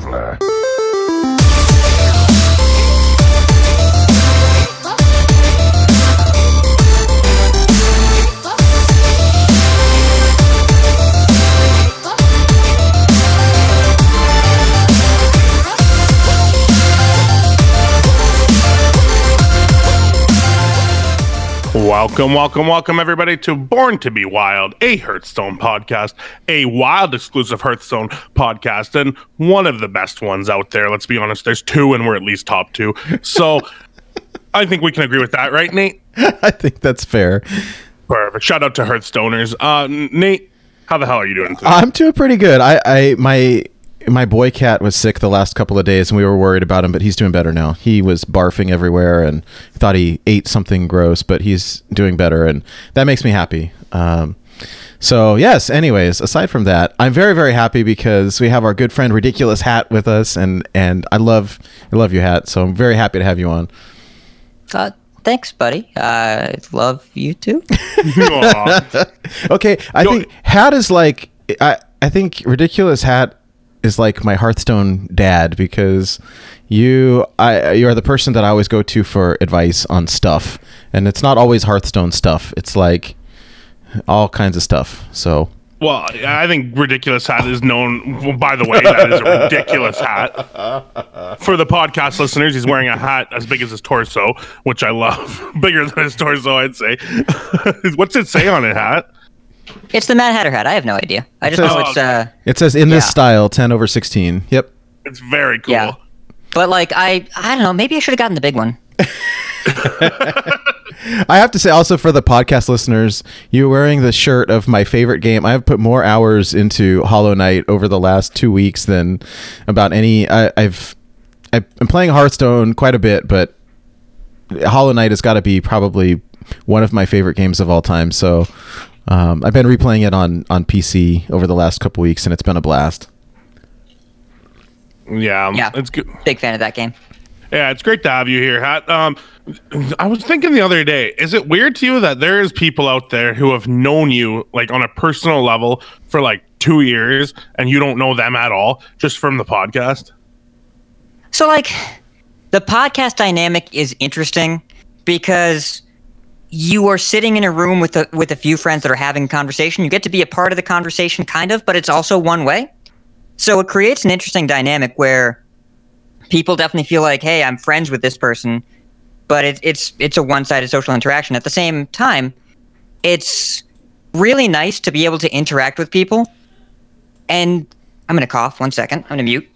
traveler. Welcome, welcome, welcome, everybody, to Born to Be Wild, a Hearthstone podcast, a wild exclusive Hearthstone podcast, and one of the best ones out there. Let's be honest, there's two, and we're at least top two. So I think we can agree with that, right, Nate? I think that's fair. Perfect. Shout out to Hearthstoners. Uh, Nate, how the hell are you doing today? I'm doing pretty good. I, I my my boy cat was sick the last couple of days and we were worried about him, but he's doing better now. He was barfing everywhere and thought he ate something gross, but he's doing better and that makes me happy. Um, so yes, anyways, aside from that, I'm very, very happy because we have our good friend Ridiculous Hat with us and, and I love I love you hat, so I'm very happy to have you on. Uh, thanks, buddy. I love you too. Okay, I Yo- think Hat is like I I think ridiculous Hat is like my Hearthstone dad because you I you are the person that I always go to for advice on stuff, and it's not always Hearthstone stuff. It's like all kinds of stuff. So well, I think Ridiculous Hat is known, well, by the way, that is a ridiculous hat. For the podcast listeners, he's wearing a hat as big as his torso, which I love. Bigger than his torso, I'd say. What's it say on it, hat? It's the Mad Hatter hat. I have no idea. I just says- know it's uh it says in this Yeah. style, ten over sixteen. Yep. It's very cool. yeah. But like I I don't know, maybe I should have gotten the big one. I have to say also for the podcast listeners, you're wearing the shirt of my favorite game. I've put more hours into Hollow Knight over the last two weeks than about any. I, I've I've been playing Hearthstone quite a bit, but Hollow Knight has got to be probably one of my favorite games of all time. So um, I've been replaying it on on PC over the last couple weeks, and it's been a blast. Yeah, Yeah. it's good. Big fan of that game. Yeah, it's great to have you here, Hat. Um, I was thinking the other day, is it weird to you that there is people out there who have known you like on a personal level for like two years and you don't know them at all just from the podcast? So like the podcast dynamic is interesting because you are sitting in a room with a with a few friends that are having a conversation. You get to be a part of the conversation kind of, but it's also one way. So it creates an interesting dynamic where people definitely feel like, "Hey, I'm friends with this person," but it, it's it's a one-sided social interaction. At the same time, it's really nice to be able to interact with people. And I'm gonna cough. One second. I'm gonna mute.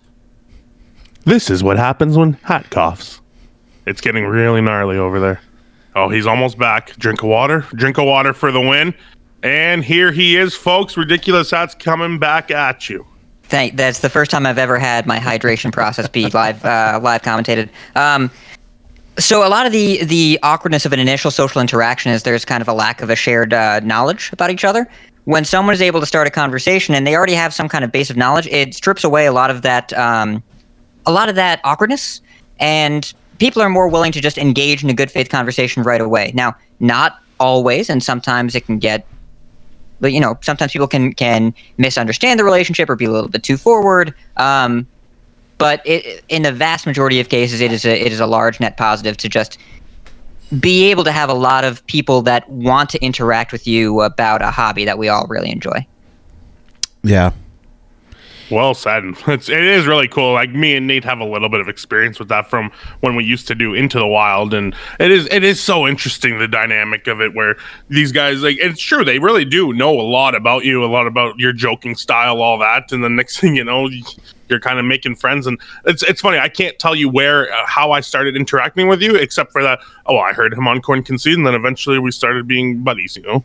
This is what happens when Hat coughs. It's getting really gnarly over there. Oh, he's almost back. Drink of water. Drink of water for the win. And here he is, folks. Ridiculous Hat's coming back at you. Thank. That's the first time I've ever had my hydration process be live, uh, live commentated. Um, so a lot of the the awkwardness of an initial social interaction is there's kind of a lack of a shared uh, knowledge about each other. When someone is able to start a conversation and they already have some kind of base of knowledge, it strips away a lot of that, um, a lot of that awkwardness, and people are more willing to just engage in a good faith conversation right away. Now, not always, and sometimes it can get but you know sometimes people can can misunderstand the relationship or be a little bit too forward um, but it, in the vast majority of cases it is a it is a large net positive to just be able to have a lot of people that want to interact with you about a hobby that we all really enjoy Yeah. Well said. It's it is really cool. Like me and Nate have a little bit of experience with that from when we used to do Into the Wild, and it is it is so interesting the dynamic of it where these guys like it's true they really do know a lot about you, a lot about your joking style, all that, and the next thing you know. You're kind of making friends, and it's it's funny. I can't tell you where uh, how I started interacting with you, except for that. Oh, I heard him on Coin Concede, and then eventually we started being buddies. You know,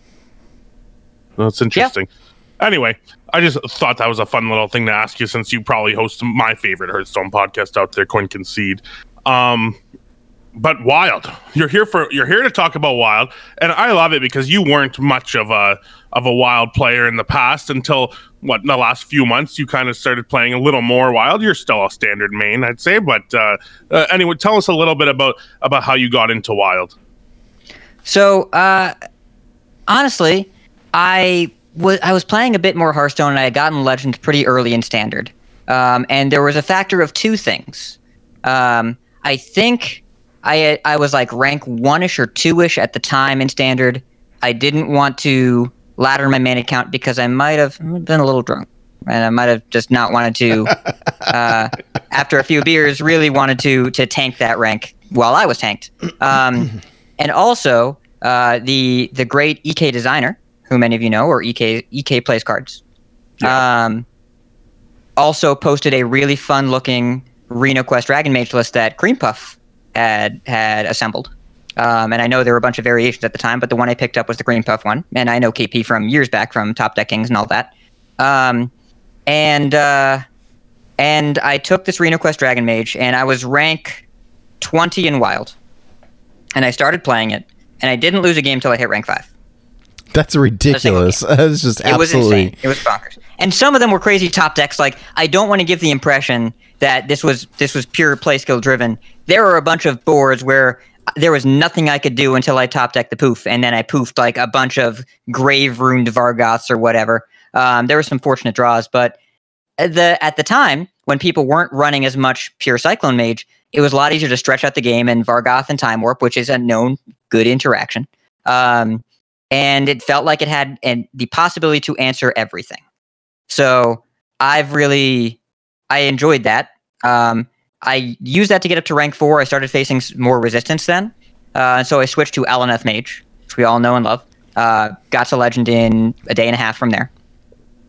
that's interesting. Anyway, I just thought that was a fun little thing to ask you since you probably host my favorite Hearthstone podcast out there, Coin Concede. Um, but Wild, you're here for you're here to talk about Wild, and I love it because you weren't much of a of a Wild player in the past until what in the last few months you kind of started playing a little more Wild. You're still a standard main, I'd say, but uh, uh, anyway, tell us a little bit about about how you got into Wild. So, uh, honestly, I was I was playing a bit more Hearthstone, and I had gotten Legends pretty early in Standard. Um, and there was a factor of two things. Um, I think I I was like rank one ish or two ish at the time in standard. I didn't want to ladder my main account because I might have been a little drunk. And I might have just not wanted to, uh, after a few beers, really wanted to to tank that rank while I was tanked. Um, and also, uh, the the great EK designer, who many of you know, or EK EK plays cards, um, also posted a really fun looking Reno Quest Dragon Mage list that Cream Puff had had assembled. Um, and I know there were a bunch of variations at the time, but the one I picked up was the Green Puff one. And I know KP from years back from Top Deck Kings and all that. Um, and uh, and I took this Reno Quest Dragon Mage, and I was rank 20 in Wild. And I started playing it, and I didn't lose a game until I hit rank 5. That's ridiculous. It's just It was absolutely. insane. It was bonkers. And some of them were crazy top decks. Like I don't want to give the impression that this was this was pure play skill driven. There were a bunch of boards where there was nothing I could do until I top decked the poof, and then I poofed like a bunch of grave ruined Vargoths or whatever. Um, there were some fortunate draws, but the at the time when people weren't running as much pure Cyclone Mage, it was a lot easier to stretch out the game and Vargoth and Time Warp, which is a known good interaction. Um, and it felt like it had an, the possibility to answer everything. So I've really I enjoyed that. Um, I used that to get up to rank four. I started facing more resistance then, uh, so I switched to Aluneth Mage, which we all know and love. Uh, got to legend in a day and a half from there.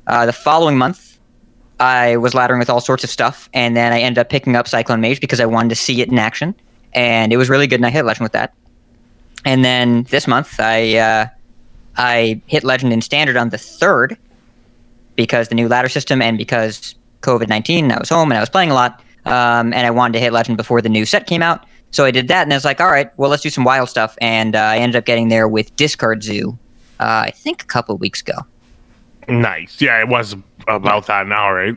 Uh, the following month, I was laddering with all sorts of stuff, and then I ended up picking up Cyclone Mage because I wanted to see it in action, and it was really good, and I hit legend with that. And then this month, I uh, I hit legend in standard on the third because the new ladder system and because COVID nineteen, I was home and I was playing a lot, um, and I wanted to hit legend before the new set came out. So I did that, and I was like, all right, well, let's do some wild stuff, and uh, I ended up getting there with Discard Zoo. Uh, I think a couple weeks ago. Nice. Yeah, it was about that now, right?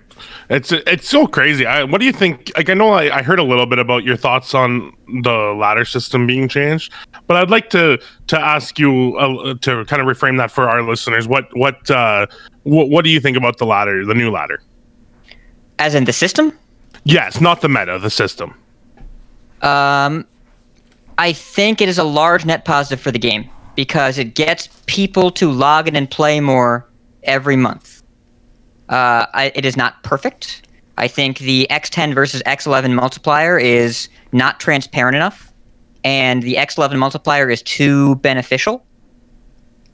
It's it's so crazy. I, what do you think? Like, I know I, I heard a little bit about your thoughts on the ladder system being changed, but I'd like to to ask you uh, to kind of reframe that for our listeners. What what uh, what what do you think about the ladder, the new ladder? As in the system, Yes, not the meta, the system. Um, I think it is a large net positive for the game because it gets people to log in and play more every month. Uh, I, it is not perfect. I think the X10 versus X11 multiplier is not transparent enough, and the X11 multiplier is too beneficial.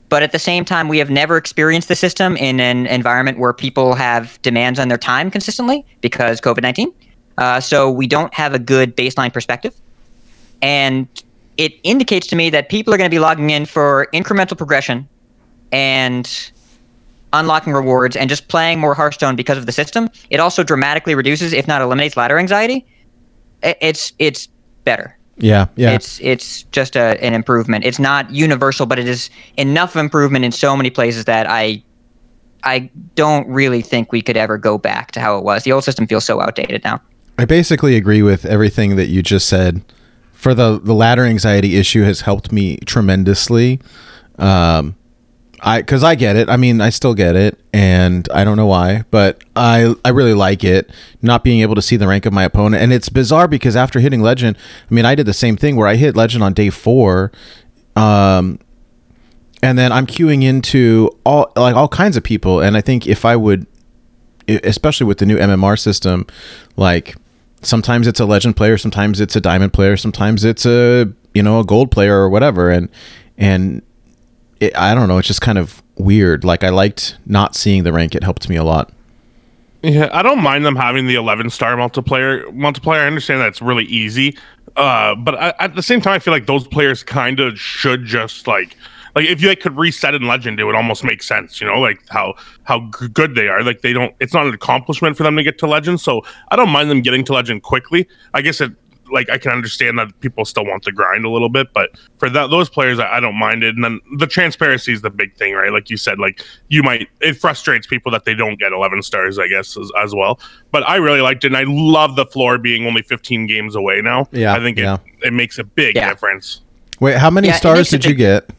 But at the same time, we have never experienced the system in an environment where people have demands on their time consistently because COVID 19. Uh, so we don't have a good baseline perspective. And it indicates to me that people are going to be logging in for incremental progression and unlocking rewards and just playing more Hearthstone because of the system. It also dramatically reduces, if not eliminates, ladder anxiety. It's it's better. Yeah, yeah. It's it's just a, an improvement. It's not universal, but it is enough improvement in so many places that I I don't really think we could ever go back to how it was. The old system feels so outdated now. I basically agree with everything that you just said. For the the ladder anxiety issue has helped me tremendously. Um, I because I get it. I mean, I still get it, and I don't know why, but I I really like it. Not being able to see the rank of my opponent, and it's bizarre because after hitting legend, I mean, I did the same thing where I hit legend on day four. Um, and then I'm queuing into all like all kinds of people, and I think if I would especially with the new MMR system, like sometimes it's a legend player, sometimes it's a diamond player, sometimes it's a you know a gold player or whatever, and and it, I don't know, it's just kind of weird. Like I liked not seeing the rank; it helped me a lot. Yeah, I don't mind them having the 11 star multiplayer. Multiplier, I understand that's really easy, uh, but I, at the same time, I feel like those players kind of should just like, like if you like, could reset in Legend, it would almost make sense. You know, like how how good they are. Like they don't. It's not an accomplishment for them to get to Legend, so I don't mind them getting to Legend quickly. I guess it. Like I can understand that people still want to grind a little bit, but for that those players, I, I don't mind it. And then the transparency is the big thing, right? Like you said, like you might it frustrates people that they don't get 11 stars, I guess, as, as well. But I really liked it, and I love the floor being only 15 games away now. Yeah, I think yeah. it it makes a big Yeah. difference. Wait, how many Yeah, stars makes a did you get?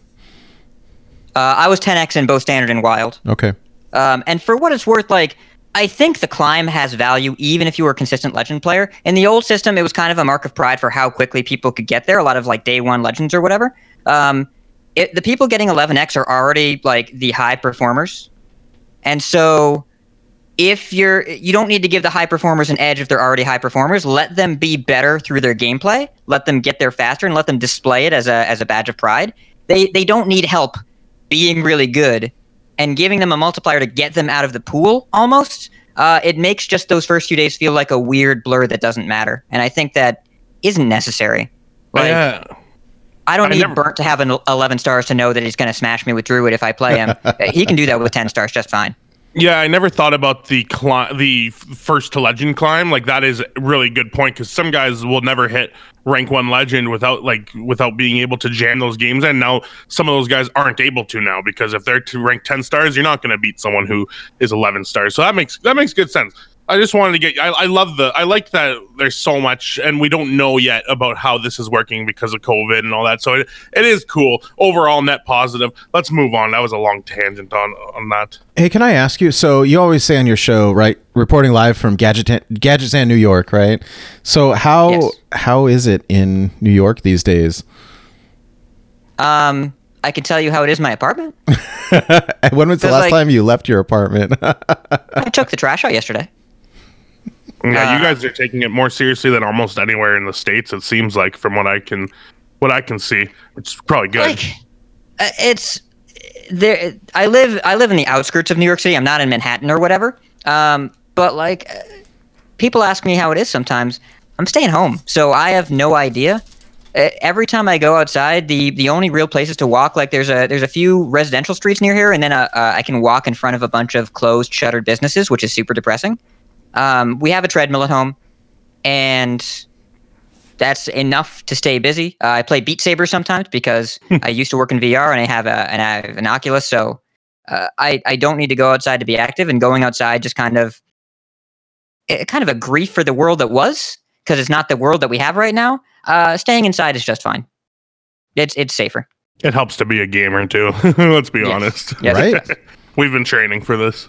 Uh, I was 10x in both standard and wild. Okay, Um, and for what it's worth, like I think the climb has value even if you were a consistent legend player. In the old system, it was kind of a mark of pride for how quickly people could get there. A lot of like day one legends or whatever. Um, it, the people getting 11x are already like the high performers, and so if you're you don't need to give the high performers an edge if they're already high performers. Let them be better through their gameplay. Let them get there faster and let them display it as a as a badge of pride. They they don't need help being really good and giving them a multiplier to get them out of the pool almost. Uh, it makes just those first few days feel like a weird blur that doesn't matter, and I think that isn't necessary. Like, yeah. I don't I need never- Burnt to have an 11 stars to know that he's going to smash me with Druid if I play him. he can do that with 10 stars just fine. Yeah, I never thought about the cli- the first to legend climb. Like that is a really good point because some guys will never hit rank one legend without like without being able to jam those games. And now some of those guys aren't able to now because if they're to rank ten stars, you're not going to beat someone who is eleven stars. So that makes that makes good sense. I just wanted to get. I, I love the. I like that there's so much, and we don't know yet about how this is working because of COVID and all that. So it, it is cool overall, net positive. Let's move on. That was a long tangent on on that. Hey, can I ask you? So you always say on your show, right? Reporting live from Gadget Gadgetzan, New York, right? So how Yes. how is it in New York these days? Um, I can tell you how it is in my apartment. when was the last like- time you left your apartment? I took the trash out yesterday. Yeah, you Uh, guys are taking it more seriously than almost anywhere in the states. It seems like, from what I can, what I can see, it's probably good. Like, uh, it's there. I live. I live in the outskirts of New York City. I'm not in Manhattan or whatever. Um, but like, uh, people ask me how it is sometimes. I'm staying home, so I have no idea. Uh, Every time I go outside, the the only real places to walk, like there's a there's a few residential streets near here, and then uh uh, I can walk in front of a bunch of closed, shuttered businesses, which is super depressing. Um, we have a treadmill at home, and that's enough to stay busy. Uh, I play Beat Saber sometimes because I used to work in VR and I have a and I have an Oculus, so uh, I I don't need to go outside to be active. And going outside just kind of eh, kind of a grief for the world that was because it's not the world that we have right now. Uh, staying inside is just fine. It's it's safer. it helps to be a gamer too. Let's be Yes. honest. Yes. right? We've been training for this.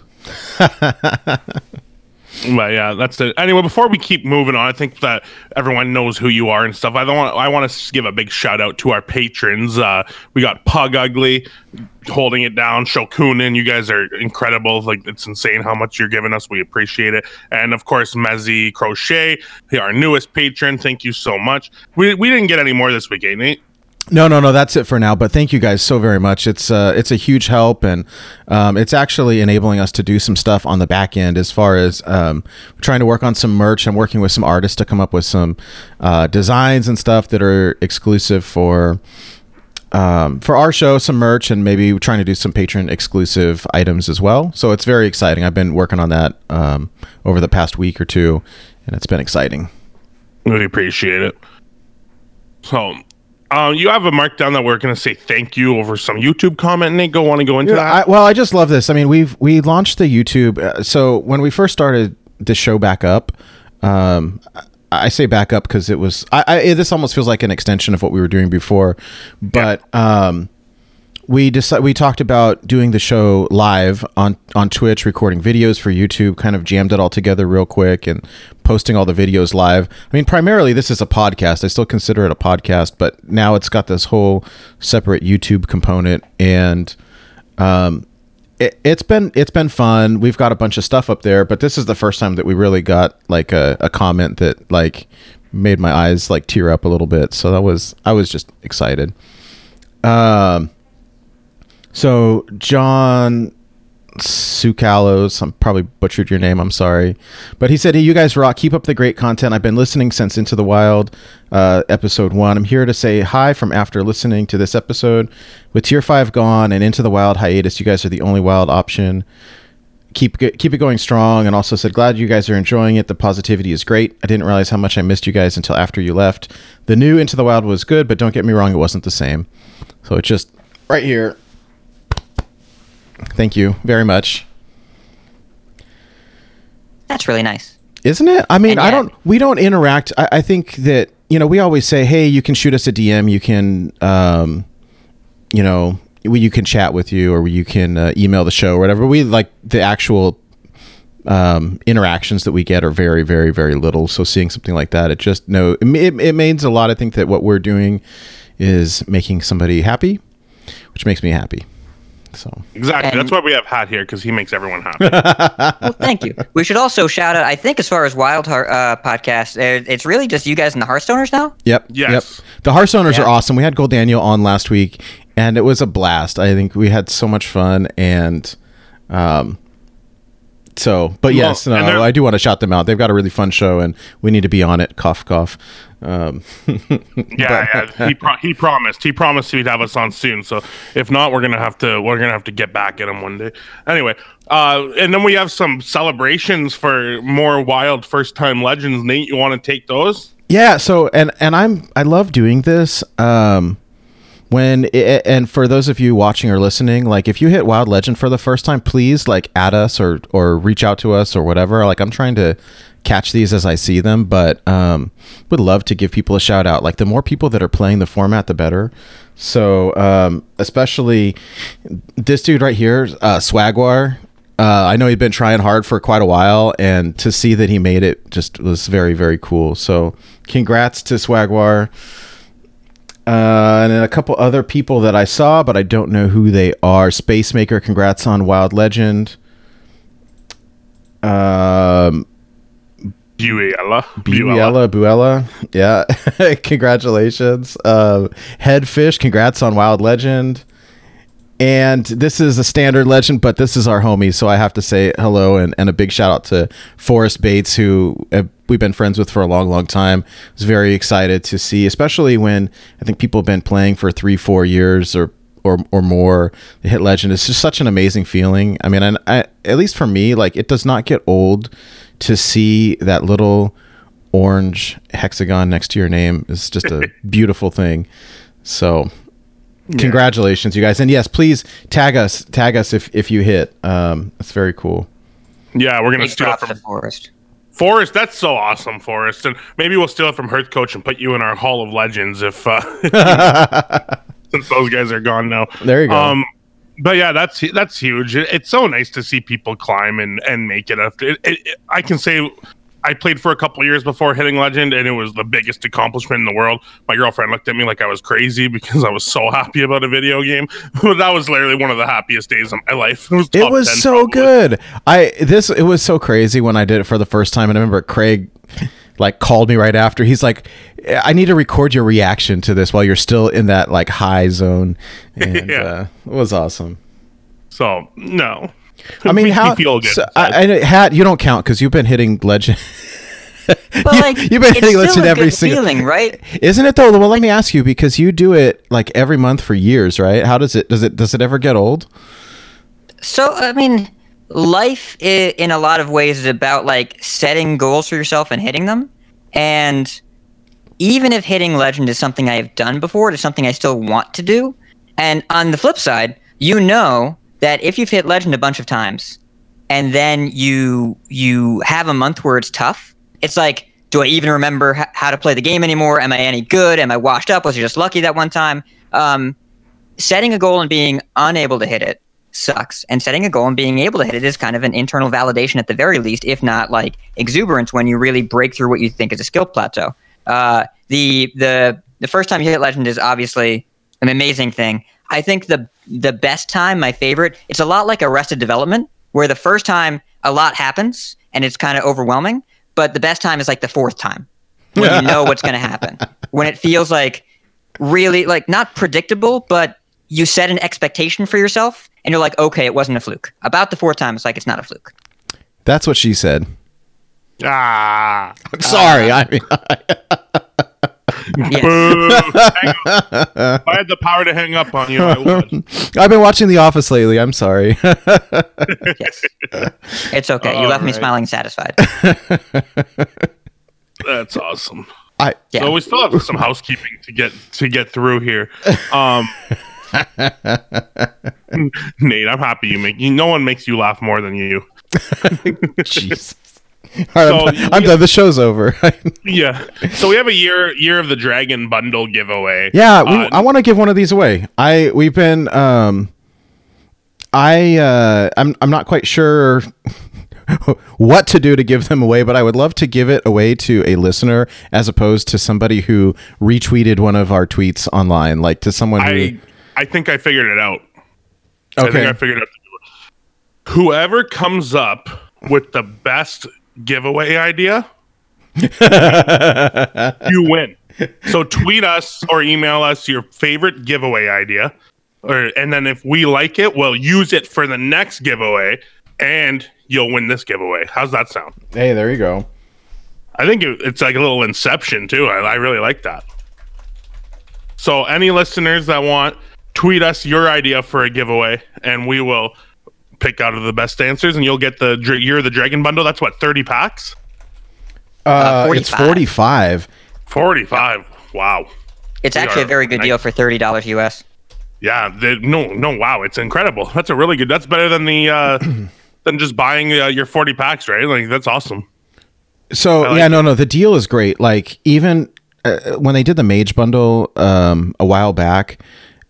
But yeah, that's it. Anyway, before we keep moving on, I think that everyone knows who you are and stuff. I don't want. I want to give a big shout out to our patrons. Uh, we got Pug Ugly holding it down. Shokunin, you guys are incredible. Like it's insane how much you're giving us. We appreciate it. And of course, Mezzy Crochet, our newest patron. Thank you so much. We we didn't get any more this week, eh, Nate? No, no, no. That's it for now. But thank you guys so very much. It's uh, it's a huge help, and um, it's actually enabling us to do some stuff on the back end as far as um, trying to work on some merch. I'm working with some artists to come up with some uh, designs and stuff that are exclusive for um, for our show, some merch, and maybe trying to do some patron exclusive items as well. So it's very exciting. I've been working on that um, over the past week or two, and it's been exciting. We appreciate it. So, um, you have a markdown that we're going to say thank you over some YouTube comment. Nate, go want to go into Yeah, I, that? well, I just love this. I mean, we've we launched the YouTube. Uh, so when we first started the show back up, um, I I say back up because it was. I, I this almost feels like an extension of what we were doing before, but um, we decided we talked about doing the show live on on Twitch, recording videos for YouTube, kind of jammed it all together real quick and posting all the videos live. I mean, primarily this is a podcast. I still consider it a podcast, but now it's got this whole separate YouTube component and um it, it's been it's been fun. We've got a bunch of stuff up there, but this is the first time that we really got like a, a comment that like made my eyes like tear up a little bit. So that was I was just excited. Um so John Sukalos, I'm probably butchered your name. I'm sorry, but he said, "Hey, you guys rock. Keep up the great content. I've been listening since Into the Wild, uh, episode one. I'm here to say hi from after listening to this episode. With Tier Five gone and Into the Wild hiatus, you guys are the only wild option. Keep keep it going strong." And also said, "Glad you guys are enjoying it. The positivity is great. I didn't realize how much I missed you guys until after you left. The new Into the Wild was good, but don't get me wrong, it wasn't the same. So it's just right here." Thank you very much. That's really nice. Isn't it? I mean, And I don't. We don't interact. I, I think that you know we always say, "Hey, you can shoot us a DM. You can, um, you know, we, you can chat with you, or you can uh, email the show, or whatever." We like the actual um, interactions that we get are very, very, very little. So seeing something like that, it just no, it, it, it means a lot. I think that what we're doing is making somebody happy, which makes me happy. So Exactly. And- That's why we have Hat here because he makes everyone happy. Well, thank you. We should also shout out. I think as far as Wild Heart uh, podcast, uh, it's really just you guys and the Hearthstoners now. Yep. Yes. Yep. The Hearthstoners Yeah. are awesome. We had Gold Daniel on last week, and it was a blast. I think we had so much fun, and um, so. But yes, and no, I do want to shout them out. They've got a really fun show, and we need to be on it. Cough, cough. Um, Yeah, yeah. He pro- he promised. He promised he'd have us on soon. So if not, we're gonna have to we're gonna have to get back at him one day. Anyway, uh, and then we have some celebrations for more wild first time legends. Nate, you want to take those? Yeah, so and and I'm I love doing this. Um when it, and for those of you watching or listening, like if you hit Wild Legend for the first time, please like add us or or reach out to us or whatever. Like I'm trying to catch these as I see them, but um would love to give people a shout out. Like the more people that are playing the format the better. So um especially this dude right here, uh Swagwar. Uh, I know he'd been trying hard for quite a while, and to see that he made it just was very, very cool. So, congrats to Swagwar. Uh, and then a couple other people that I saw, but I don't know who they are. Spacemaker, congrats on Wild Legend. Um, Buella. Buella, Buella, yeah, congratulations. Uh, Headfish, congrats on Wild Legend. And this is a standard legend, but this is our homie, so I have to say hello and, and a big shout out to Forrest Bates, who uh, we've been friends with for a long, long time. I was very excited to see, especially when I think people have been playing for three, four years or or, or more. The hit legend is just such an amazing feeling. I mean, I, I, at least for me, like it does not get old to see that little orange hexagon next to your name. It's just a beautiful thing. So congratulations you guys and yes please tag us tag us if if you hit um that's very cool Yeah, we're gonna Big steal from to forest Forrest. That's so awesome, Forrest. And maybe we'll steal it from Hearth Coach and put you in our Hall of Legends if uh, since those guys are gone now. There you go. Um, but yeah, that's that's huge. It- it's so nice to see people climb and and make it. After it, it, it- I can say, I played for a couple years before hitting legend, and it was the biggest accomplishment in the world. My girlfriend looked at me like I was crazy because I was so happy about a video game. but that was literally one of the happiest days of my life. It was, it was 10 so probably. good i this it was so crazy when i did it for the first time and i remember craig like called me right after he's like i need to record your reaction to this while you're still in that like high zone and Yeah. uh, it was awesome So no, i mean Makes me how feel good so. I, I hat you don't count because you've been hitting legend But You- like, you've been hitting legend a every good single- feeling, right? Isn't it though? Well, let me ask you because you do it like every month for years, right? How does it does it does it ever get old? So I mean, life i- in a lot of ways is about like setting goals for yourself and hitting them. And even if hitting legend is something I have done before, it is something I still want to do. And on the flip side, you know that if you've hit legend a bunch of times, and then you you have a month where it's tough, it's like, do I even remember h- how to play the game anymore? Am I any good? Am I washed up? Was I just lucky that one time? Um, setting a goal and being unable to hit it sucks. And setting a goal and being able to hit it is kind of an internal validation at the very least, if not like exuberance when you really break through what you think is a skill plateau. Uh, the the the first time you hit legend is obviously an amazing thing. I think the the best time, my favorite, it's a lot like Arrested Development, where the first time a lot happens and it's kind of overwhelming, but the best time is like the fourth time when you know what's going to happen. When it feels like really like not predictable, but you set an expectation for yourself and you're like, okay, it wasn't a fluke. About the fourth time, it's like it's not a fluke. That's what she said. Ah, I'm sorry. I mean, if I had the power to hang up on you, I would. I've been watching The Office lately. I'm sorry. yes. It's okay. You left me Alright. smiling satisfied. That's awesome. I Yeah. So we still have some housekeeping to get to get through here. Um, Nate, I'm happy you make you. No one makes you laugh more than you. Jesus. All right, So, I'm, I'm done. The show's over. Yeah. So we have a year year of the dragon bundle giveaway. yeah, we, Uh, I want to give one of these away. I we've been um I uh I'm I'm not quite sure what to do to give them away, but I would love to give it away to a listener as opposed to somebody who retweeted one of our tweets online, like to someone who. I I think I figured it out. I okay. think I figured out. Whoever comes up with the best giveaway idea, you win. So tweet us or email us your favorite giveaway idea, or and then if we like it, we'll use it for the next giveaway, and you'll win this giveaway. How's that sound? hey, there you go. I think it, it's like a little inception too. I, I really like that. So, any listeners that want, tweet us your idea for a giveaway, and we will pick out of the best answers, and you'll get the dra- you're the dragon bundle. That's what thirty packs, Uh, it's 45. 45. forty five. Wow. It's We actually are a very good nice. deal for thirty dollars US. Yeah. The, no. No. Wow. It's incredible. That's a really good. That's better than the uh, than just buying uh, your forty packs, right? Like that's awesome. So like yeah, it. no, no, the deal is great. Like even uh, when they did the Mage bundle um, a while back,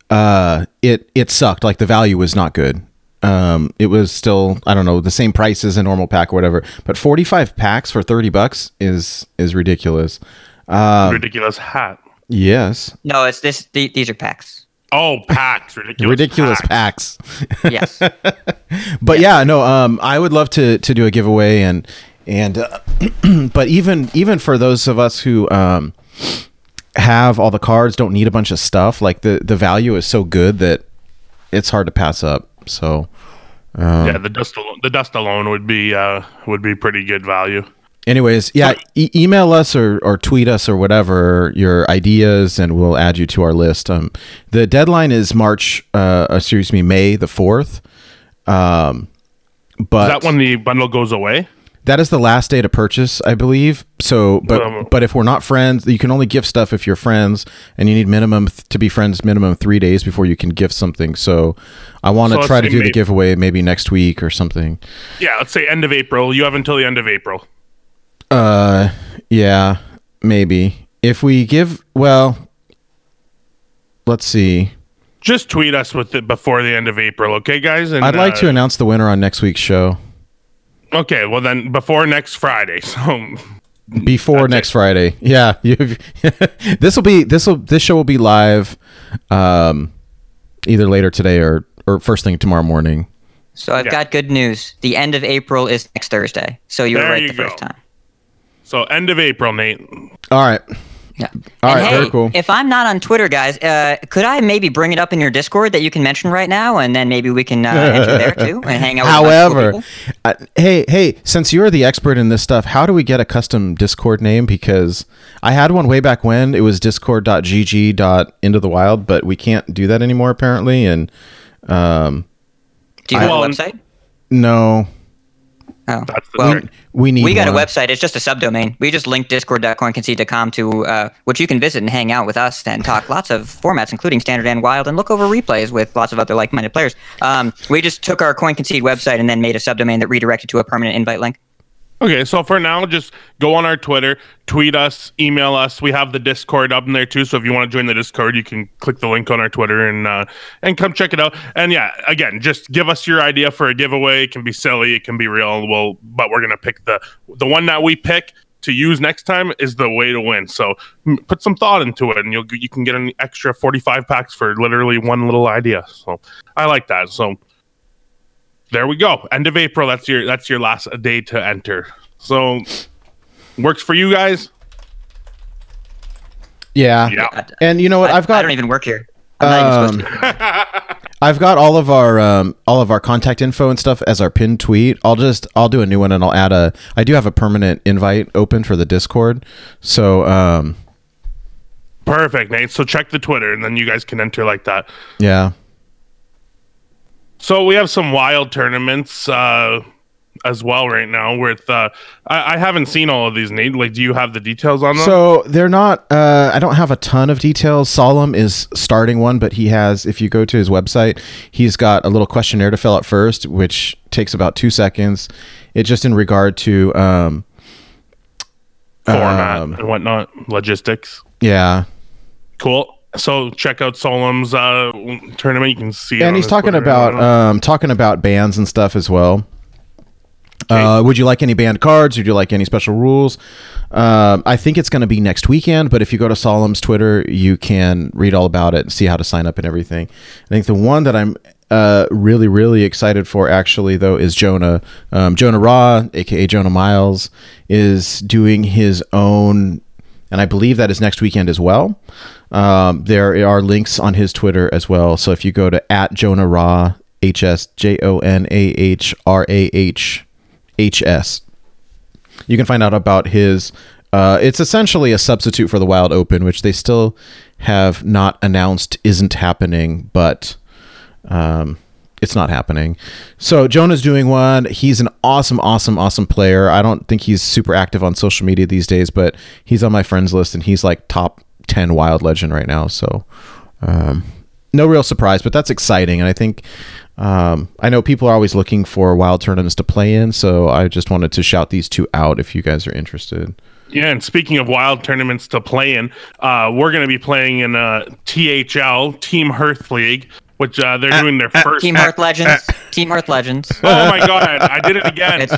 uh, it it sucked. Like the value was not good. Um, it was still I don't know the same price as a normal pack or whatever. But forty five packs for thirty bucks is is ridiculous. Um, Ridiculous hat. yes, No, it's this. The, these are packs. Oh, packs. Ridiculous. ridiculous packs. packs. Yes. but yeah, no, um, I would love to to do a giveaway and and uh, but even even for those of us who um have all the cards, don't need a bunch of stuff. Like the the value is so good that it's hard to pass up. So Yeah, the dust alone, the dust alone would be uh would be pretty good value. Anyways, yeah, e- email us or, or tweet us or whatever your ideas, and we'll add you to our list. Um, the deadline is March, uh, excuse me, May the fourth. Um, but Is that when the bundle goes away? That is the last day to purchase, I believe. So, but Um, but if we're not friends, you can only gift stuff if you're friends, and you need minimum th- to be friends minimum three days before you can gift something. So, I want to try to do the giveaway maybe next week or something. Yeah, let's say end of April. You have until the end of April. Uh, yeah, maybe if we give well, let's see. Just tweet us with it before the end of April, okay, guys? And, I'd like uh, to announce the winner on next week's show Okay, well then before next Friday. So before next it. Friday. Yeah, this will be this will this show will be live, um, either later today or or first thing tomorrow morning. So I've Yeah. got good news. The end of April is next Thursday. So you were right you the first time. so end of April, Nate. All right. Yeah. All and right, hey, very cool. if I'm not on Twitter, guys, uh, could I maybe bring it up in your Discord that you can mention right now, and then maybe we can uh, enter there too and hang out. With a bunch of cool However, uh, hey, hey, since you're the expert in this stuff, how do we get a custom Discord name? Because I had one way back when it was discord.gg.into the wild, but we can't do that anymore apparently. And um, do you have Well, a website? no, Oh, That's the well, trick. we need we got a website. It's just a subdomain. We just link discord.coinconcede.com to uh, which you can visit and hang out with us and talk lots of formats, including standard and wild, and look over replays with lots of other like-minded players. Um, we just took our Coin Concede website and then made a subdomain that redirected to a permanent invite link. Okay, so for now, just go on our Twitter, tweet us, email us. We have the Discord up in there too. So if you want to join the Discord, you can click the link on our Twitter and uh, and come check it out. And yeah, again, just give us your idea for a giveaway. It can be silly, it can be real. Well, but we're gonna pick the the one that we pick to use next time is the way to win. So put some thought into it, and you'll you can get an extra forty five packs for literally one little idea. So I like that. So there we go. End of April. That's your that's your last day to enter. So works for you guys. Yeah. Yeah. And you know what? I, I've got I don't even work here. I'm not even supposed to. I've got all of our um, all of our contact info and stuff as our pinned tweet. I'll just I'll do a new one and I'll add a. I do have a permanent invite open for the Discord, so um, Perfect, Nate. So check the Twitter, and then you guys can enter like that. yeah. So we have some wild tournaments uh, as well right now. With uh, I, I haven't seen all of these, Nate. Like, do you have the details on them? So they're not. Uh, I don't have a ton of details. Solemn is starting one, but he has. If you go to his website, he's got a little questionnaire to fill out first, which takes about two seconds. It's just in regard to, um, Format um, and whatnot, logistics. yeah, Cool. So check out Solemn's uh, tournament. You can see. it and he's talking Twitter. about um, talking about bands and stuff as well. Uh, would you like any band cards? Would you like any special rules? Um, I think it's going to be next weekend, but if you go to Solemn's Twitter, you can read all about it and see how to sign up and everything. I think the one that I'm uh, really, really excited for actually, though, is Jonah. Um, Jonah Rah, aka Jonah Miles, is doing his own, and I believe that is next weekend as well. Um, there are links on his Twitter as well. So if you go to at Jonah Rah, H S J O N A H R A H H S, you can find out about his. Uh, it's essentially a substitute for the Wild Open, which they still have not announced isn't happening, but um, it's not happening. So Jonah's doing one. He's an awesome, awesome, awesome player. I don't think he's super active on social media these days, but he's on my friends list and he's like top 10 wild legend right now. So um, no real surprise, but that's exciting. And I think um, I know people are always looking for wild tournaments to play in. So I just wanted to shout these two out if you guys are interested. Yeah, and speaking of wild tournaments to play in, uh, we're going to be playing in a THL Team Hearth League, which uh, they're doing their first Team Hearth Legends. Team Hearth Legends. Oh my god, I did it again. It's,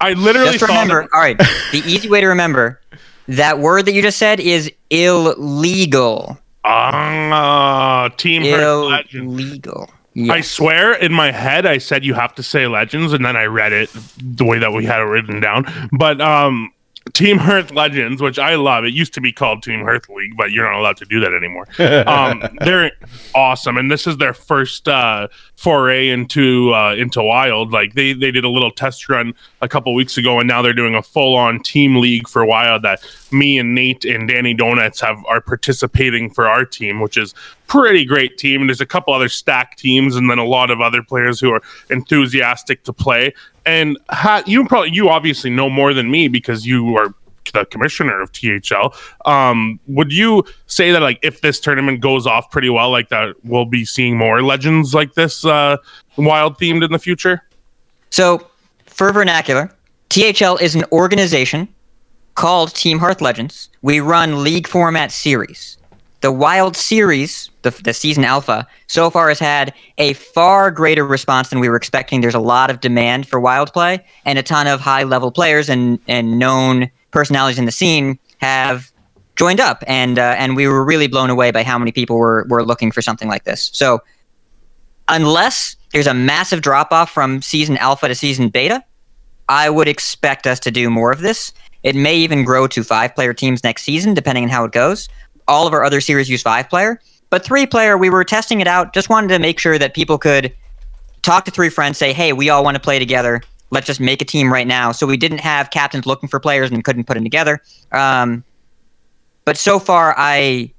I literally just remember. them- All right. The easy way to remember that word that you just said is illegal. Ah, Team Hearth Legends. Illegal. I swear in my head I said you have to say legends and then I read it the way that we had it written down. But um Team Hearth Legends, which I love, it used to be called Team Hearth League, but you're not allowed to do that anymore. Um, they're awesome, and this is their first uh, foray into uh, into Wild. Like they they did a little test run a couple weeks ago, and now they're doing a full on team league for Wild. That me and Nate and Danny Donuts have are participating for our team, which is pretty great team. There's a couple other stack teams, and then a lot of other players who are enthusiastic to play. And ha- you probably you obviously know more than me because you are the commissioner of THL. Um, would you say that like if this tournament goes off pretty well, like that we'll be seeing more legends like this uh, wild themed in the future? So, for vernacular, THL is an organization called Team Hearth Legends. We run league format series. The Wild Series, the, the season alpha, so far has had a far greater response than we were expecting. There's a lot of demand for Wild play, and a ton of high level players and, and known personalities in the scene have joined up. And, uh, and we were really blown away by how many people were, were looking for something like this. So, unless there's a massive drop off from season alpha to season beta, I would expect us to do more of this. It may even grow to five player teams next season, depending on how it goes. All of our other series use five player, but three player, we were testing it out. Just wanted to make sure that people could talk to three friends, say, hey, we all want to play together. Let's just make a team right now. So we didn't have captains looking for players and couldn't put them together. Um, but so far, I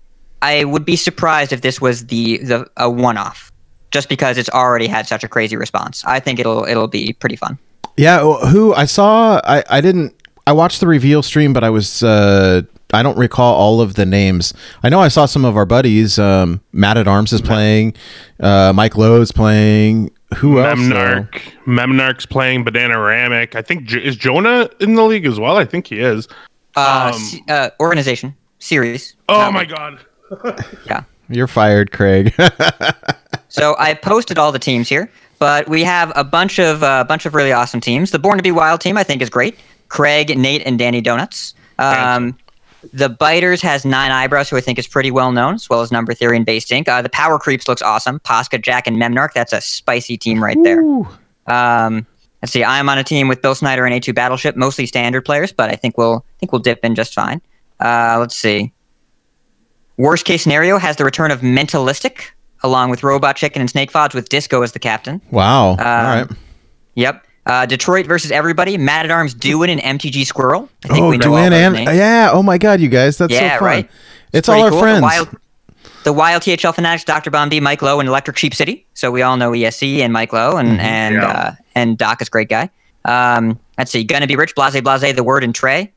I would be surprised if this was the, the a one off, just because it's already had such a crazy response. I think it'll it'll be pretty fun. Yeah, who I saw, I, I didn't, I watched the reveal stream, but I was, uh, I don't recall all of the names. I know I saw some of our buddies. Um, Matt at Arms is playing, uh, Mike is playing. Who else? though? Memnarch, Memnarch's playing Banana Ramic. I think J- is Jonah in the league as well. I think he is. Uh, Um, se- uh, organization series. Oh my league. god. Yeah. You're fired, Craig. So I posted all the teams here, but we have a bunch of a uh, bunch of really awesome teams. The Born to Be Wild team I think is great. Craig, Nate, and Danny Donuts. Um, the Biters has nine eyebrows, who I think is pretty well known, as well as Number Theory and Base Ink. Uh, the Power Creeps looks awesome. Posca, Jack, and Memnarch. That's a spicy team right there. Um, let's see. I'm on a team with Bill Snyder and A2 Battleship, mostly standard players, but I think we'll I think we'll dip in just fine. Uh, let's see. Worst case scenario has the return of Mentalistic, along with Robot Chicken and Snake Fods, with Disco as the captain. wow. all right. Yep. Uh, Detroit versus everybody. Mad at Arms, Duin, and MTG Squirrel. I think Oh, we know all Duane and names. yeah. Oh my God, you guys, that's Yeah, so fun. right. It's Pretty all our cool. friends. The wild, the wild THL fanatics, Dr. Bomb Mike Lowe, and Electric Sheep City. So we all know ESC and Mike Lowe, and and Yeah. uh, and Doc is a great guy. Um, let's see, gonna be rich, blase blase, the word and Trey.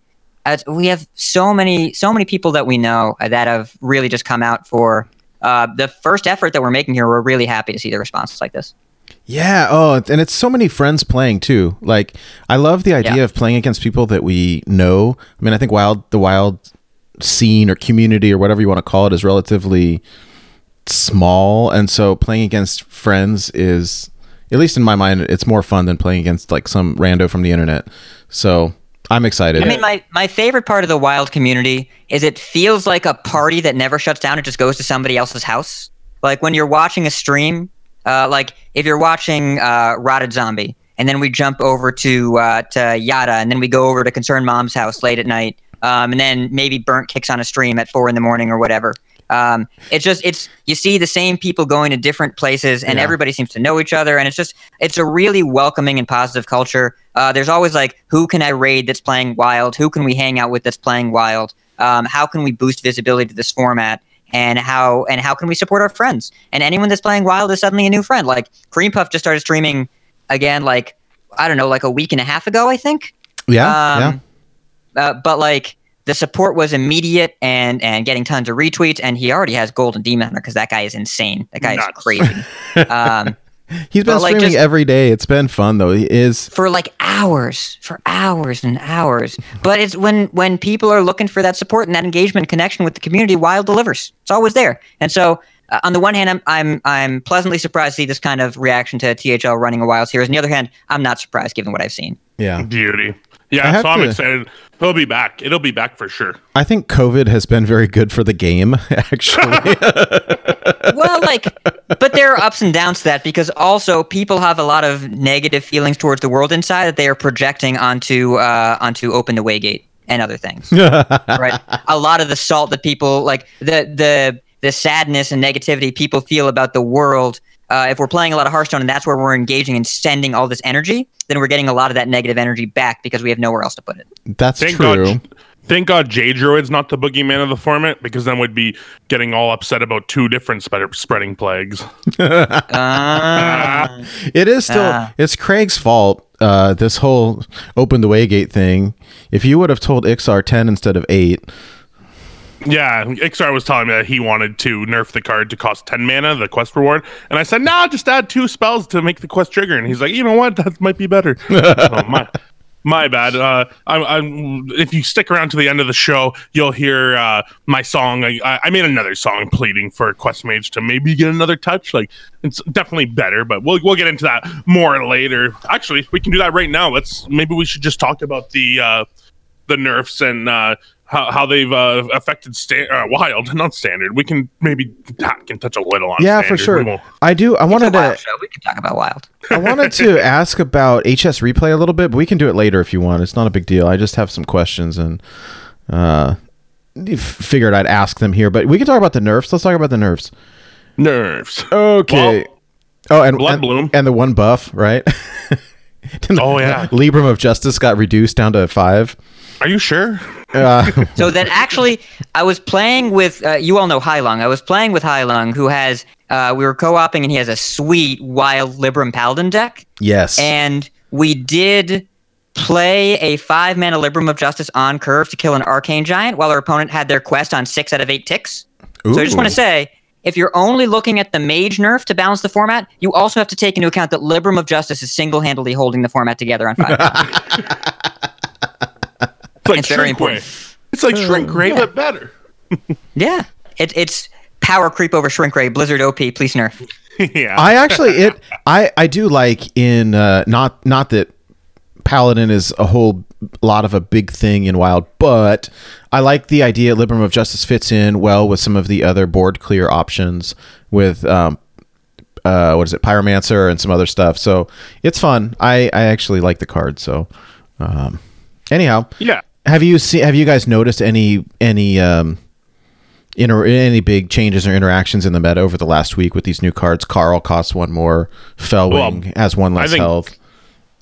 Uh, we have so many so many people that we know uh, that have really just come out for uh, the first effort that we're making here. We're really happy to see the responses like this. Yeah. Oh, and it's so many friends playing too. Like, I love the idea Yeah. of playing against people that we know. I mean, I think wild the wild scene or community or whatever you want to call it is relatively small, and so playing against friends is At least in my mind, it's more fun than playing against like some rando from the internet. So I'm excited. I mean, my, my favorite part of the wild community is it feels like a party that never shuts down. It just goes to somebody else's house. Like when you're watching a stream, uh, like if you're watching uh, Rotted Zombie, and then we jump over to uh, to Yada, and then we go over to Concerned Mom's house late at night, um, and then maybe Burnt kicks on a stream at four in the morning or whatever. Um, it's just it's you see the same people going to different places, and Yeah. everybody seems to know each other, and it's just it's a really welcoming and positive culture. Uh, there's always like, who can I raid that's playing wild? Who can we hang out with that's playing wild? Um, how can we boost visibility to this format? And how and how can we support our friends? And anyone that's playing wild is suddenly a new friend. Like Cream Puff just started streaming again, like I don't know, like a week and a half ago, I think. yeah, Um, uh, but like the support was immediate and and getting tons of retweets, and he already has golden demon because that guy is insane. That guy is crazy. um, yeah. He's been but, like, streaming just- every day. It's been fun though. He is. for like hours, for hours and hours. But it's when when people are looking for that support and that engagement connection with the community, Wild delivers. It's always there. And so. Uh, on the one hand, I'm, I'm I'm pleasantly surprised to see this kind of reaction to THL running a wild series. On the other hand, I'm not surprised given what I've seen. Yeah. Beauty. I Yeah, so I'm to- excited. He'll be back. It'll be back for sure. I think COVID has been very good for the game. Actually, well, like, but there are ups and downs to that because also people have a lot of negative feelings towards the world inside that they are projecting onto uh, onto Open the Waygate and other things. right? A lot of the salt that people like the the the sadness and negativity people feel about the world. Uh, if we're playing a lot of Hearthstone and that's where we're engaging and sending all this energy, then we're getting a lot of that negative energy back because we have nowhere else to put it. that's Thank true. God. Thank God Jade Druid's not the boogeyman of the format because then we'd be getting all upset about two different spread- spreading plagues. Uh, It is still Ah. it's Craig's fault. Uh, this whole open the waygate thing. If you would have told Iksar ten instead of eight, Yeah, Iksar was telling me that he wanted to nerf the card to cost 10 mana, the quest reward. And I said, nah, just add two spells to make the quest trigger. And he's like, you know what? That might be better. oh, my, my bad. Uh, I'm, I'm, if you stick around to the end of the show, you'll hear uh, my song. I, I I made another song pleading for Quest Mage to maybe get another touch. Like, it's definitely better, but we'll, we'll get into that more later. Actually, we can do that right now. Let's maybe we should just talk about the uh, the nerfs and uh, how, how they've uh, affected sta- uh, wild, not standard. We can maybe ha- can touch a little on. yeah, for sure. I do. I it's wanted to. show. We can talk about wild. I wanted to ask about HS replay a little bit, but we can do it later if you want. It's not a big deal. I just have some questions and uh, figured I'd ask them here. But we can talk about the nerfs. Let's talk about the nerfs. Nerfs. Okay. Well, oh, and Blood and, Bloom. and the one buff, right? Oh, yeah. Libram of Justice got reduced down to five. Are you sure? Uh, So then, actually, I was playing with uh, you all know Hailung. I was playing with Hailung, who has uh, we were co-oping, and he has a sweet wild Libram Paladin deck, yes. and we did play a five mana Libram of Justice on curve to kill an Arcane Giant, while our opponent had their quest on six out of eight ticks. So I just want to say. If you're only looking at the mage nerf to balance the format, you also have to take into account that Libram of Justice is single-handedly holding the format together on five. It's like It's very Shrink Ray. important. It's like Shrink Ray, but better. yeah, it, it's power creep over shrink ray. Blizzard OP, please nerf. yeah. I actually it I I do like in uh not not that Paladin is a whole lot of a big thing in Wild, but I like the idea Libram of Justice fits in well with some of the other board clear options with um uh what is it Pyromancer and some other stuff. So it's fun. I I actually like the card. So um anyhow, yeah. Have you seen have you guys noticed any any um inter- any big changes or interactions in the meta over the last week with these new cards? Carl costs one more. Fellwing Well, has one less think- health.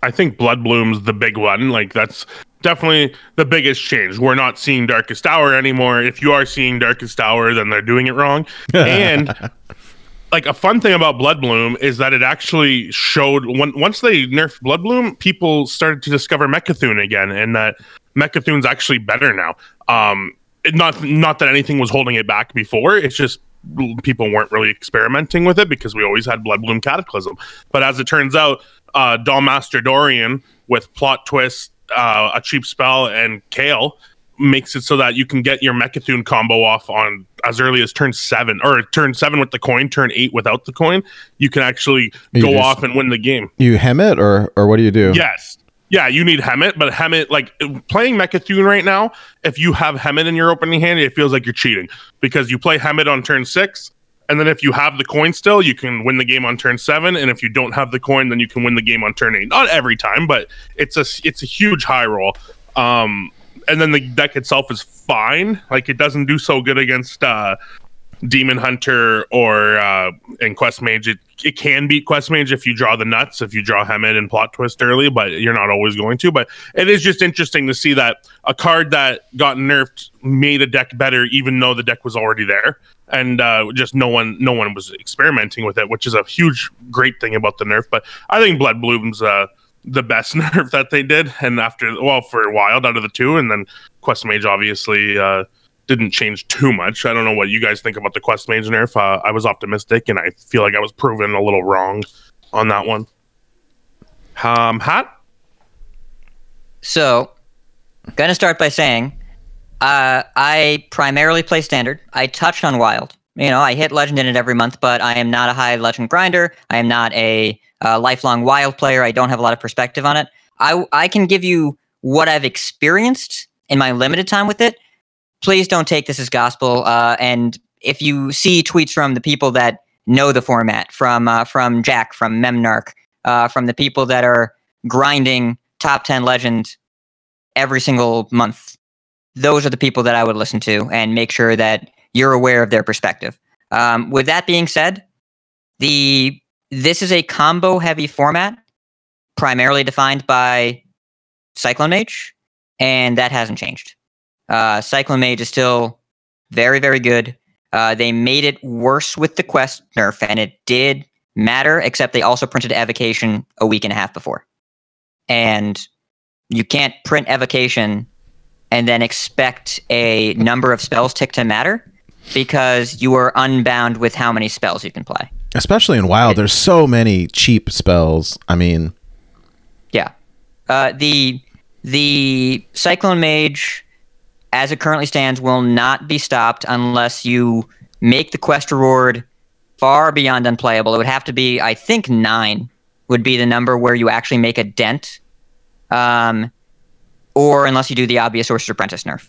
I think Blood Bloom's the big one. Like that's definitely the biggest change. We're not seeing Darkest Hour anymore. If you are seeing Darkest Hour, then they're doing it wrong. And like a fun thing about Blood Bloom is that it actually showed when once they nerfed Blood Bloom, people started to discover Mecha'thun again, and that Mecha'thun's actually better now. Um, not not that anything was holding it back before. It's just people weren't really experimenting with it because we always had Blood Bloom Cataclysm. But as it turns out, uh, Dollmaster Dorian with plot twist, uh, a cheap spell, and Kael makes it so that you can get your Mecha'thun combo off on as early as turn seven or turn seven with the coin, turn eight without the coin. You can actually You go just- off and win the game. You Hemet, or or what do you do? Yes. Yeah, you need Hemet, but Hemet, like playing Mecha'thun right now, if you have Hemet in your opening hand, it feels like you're cheating because you play Hemet on turn six, and then if you have the coin still, you can win the game on turn seven, and if you don't have the coin, then you can win the game on turn eight. Not every time, but it's a it's a huge high roll. Um, and then the deck itself is fine. Like it doesn't do so good against uh, Demon Hunter or uh, in Quest Mage, it, it can beat Quest Mage if you draw the nuts, if you draw Hemet and Plot Twist early, but you're not always going to. But it is just interesting to see that a card that got nerfed made a deck better, even though the deck was already there, and uh, just no one no one was experimenting with it, which is a huge great thing about the nerf. But I think Blood Bloom's uh, the best nerf that they did, and after well for a Wild out of the two, and then Quest Mage obviously. Uh, didn't change too much. I don't know what you guys think about the Quest Mage nerf. Uh, I was optimistic, and I feel like I was proven a little wrong on that one. Um, hat. So, gonna start by saying, uh, I primarily play standard. I touched on wild. You know, I hit legend in it every month, but I am not a high legend grinder. I am not a uh, lifelong wild player. I don't have a lot of perspective on it. I I can give you what I've experienced in my limited time with it. Please don't take this as gospel. Uh, and if you see tweets from the people that know the format, from uh, from Jack, from Memnarch, uh, from the people that are grinding top 10 legend every single month. Those are the people that I would listen to and make sure that you're aware of their perspective. Um, with that being said, the this is a combo heavy format, primarily defined by Cyclone Mage, and that hasn't changed. Uh, Cyclone Mage is still very, very good. Uh, they made it worse with the quest nerf, and it did matter, except they also printed Evocation a week and a half before. And you can't print Evocation and then expect a number of spells tick to matter because you are unbound with how many spells you can play. Especially in Wild, there's so many cheap spells. I mean, Yeah. Uh, the the Cyclone Mage, as it currently stands, will not be stopped unless you make the quest reward far beyond unplayable. It would have to be, I think, nine would be the number where you actually make a dent, um, or unless you do the obvious Sorcerer's Apprentice nerf.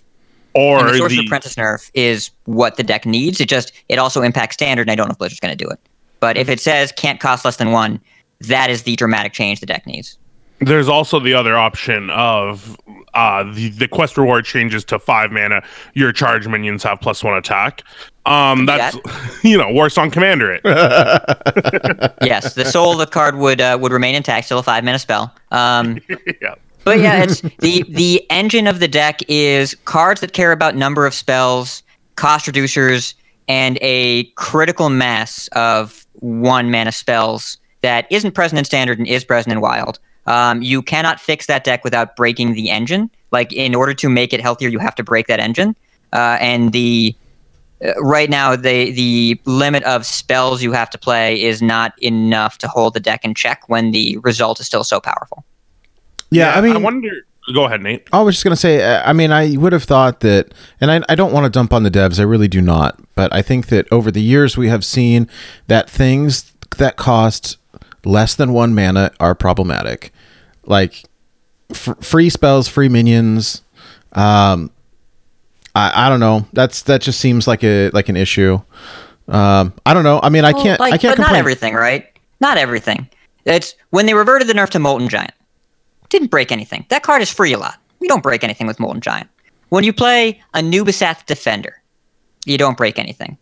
Or And the Sorcerer's the, Apprentice nerf is what the deck needs. It just it also impacts standard, and I don't know if Blizzard's going to do it. But if it says can't cost less than one, that is the dramatic change the deck needs. There's also the other option of uh, the the quest reward changes to five mana. Your charge minions have plus one attack. Um, that's you know Warsong Commander it. yes, the soul of the card would uh, would remain intact, still a five mana spell. Um, yeah. but yeah, it's the the engine of the deck is cards that care about number of spells, cost reducers, and a critical mass of one mana spells that isn't present in standard and is present in wild. Um, you cannot fix that deck without breaking the engine. Like in order to make it healthier, you have to break that engine. Uh, and the uh, right now the the limit of spells you have to play is not enough to hold the deck in check when the result is still so powerful. yeah, I mean, I wonder. Go ahead, Nate. I was just gonna say. uh, I mean, I would have thought that, and I, I don't want to dump on the devs. I really do not. But I think that over the years we have seen that things that cost less than one mana are problematic, like f- free spells, free minions. Um, I, I don't know. That's that just seems like a like an issue. Um, I don't know. I mean, I can't. like, I can't but not everything, right? Not everything. It's when they reverted the nerf to Molten Giant. Didn't break anything. That card is free a lot. We don't break anything with Molten Giant. When you play a Nubisath Defender, you don't break anything.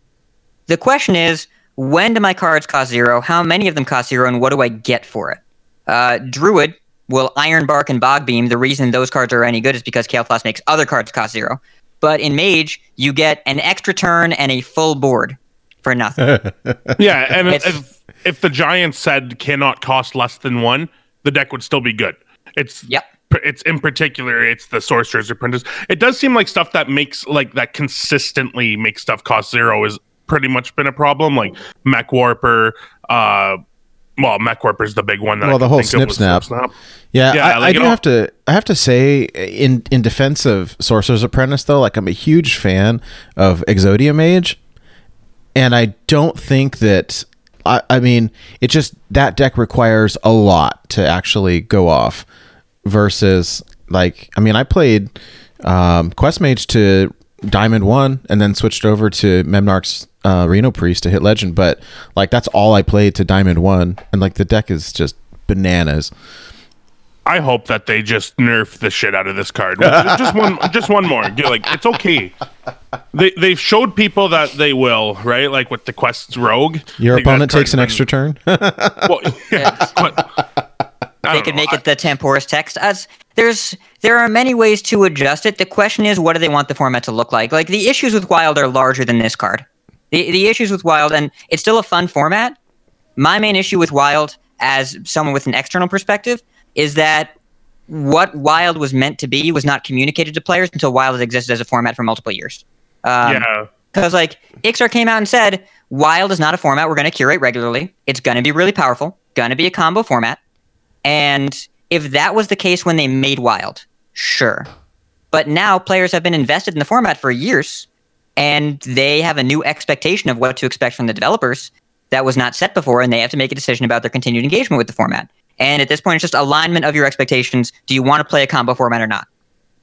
The question is, when do my cards cost zero? How many of them cost zero, and what do I get for it? Uh, Druid will Iron Bark and Bog Beam. The reason those cards are any good is because Kael'thas makes other cards cost zero. But in Mage, you get an extra turn and a full board for nothing. Yeah, and It's- if if the Giants said cannot cost less than one, the deck would still be good. It's Yep. It's in particular, it's the Sorcerer's Apprentice. It does seem like stuff that makes like that consistently makes stuff cost zero is pretty much been a problem. Like Mech Warper, uh, well, is the big one. That Well, I the whole think of Snip Snap. Yeah, Yeah, I, like, I do all- have to. I have to say, in in defense of Sorcerer's Apprentice, though, like I'm a huge fan of Exodia Mage, and I don't think that. I, I mean, it just that deck requires a lot to actually go off, versus like I mean, I played um, Quest Mage to Diamond One, and then switched over to Memnarch's uh, Reno Priest to hit Legend, but like that's all I played to Diamond One, and like the deck is just bananas. I hope that they just nerf the shit out of this card. just one, just one more. Get, Like it's okay. They they've showed people that they will, right? Like with the Quest's Rogue. Your opponent takes an cards extra turn. Well, yeah, but I they could know. make it the Temporus text as there's there are many ways to adjust it the question is what do they want the format to look like like the issues with wild are larger than this card the, the issues with wild and it's still a fun format my main issue with wild as someone with an external perspective is that what wild was meant to be was not communicated to players until wild has existed as a format for multiple years um, yeah. because like Iksar came out and said, Wild is not a format we're going to curate regularly. It's going to be really powerful, going to be a combo format. And if that was the case when they made Wild, sure. But now players have been invested in the format for years, and they have a new expectation of what to expect from the developers that was not set before, and they have to make a decision about their continued engagement with the format. And at this point, it's just alignment of your expectations. Do you want to play a combo format or not?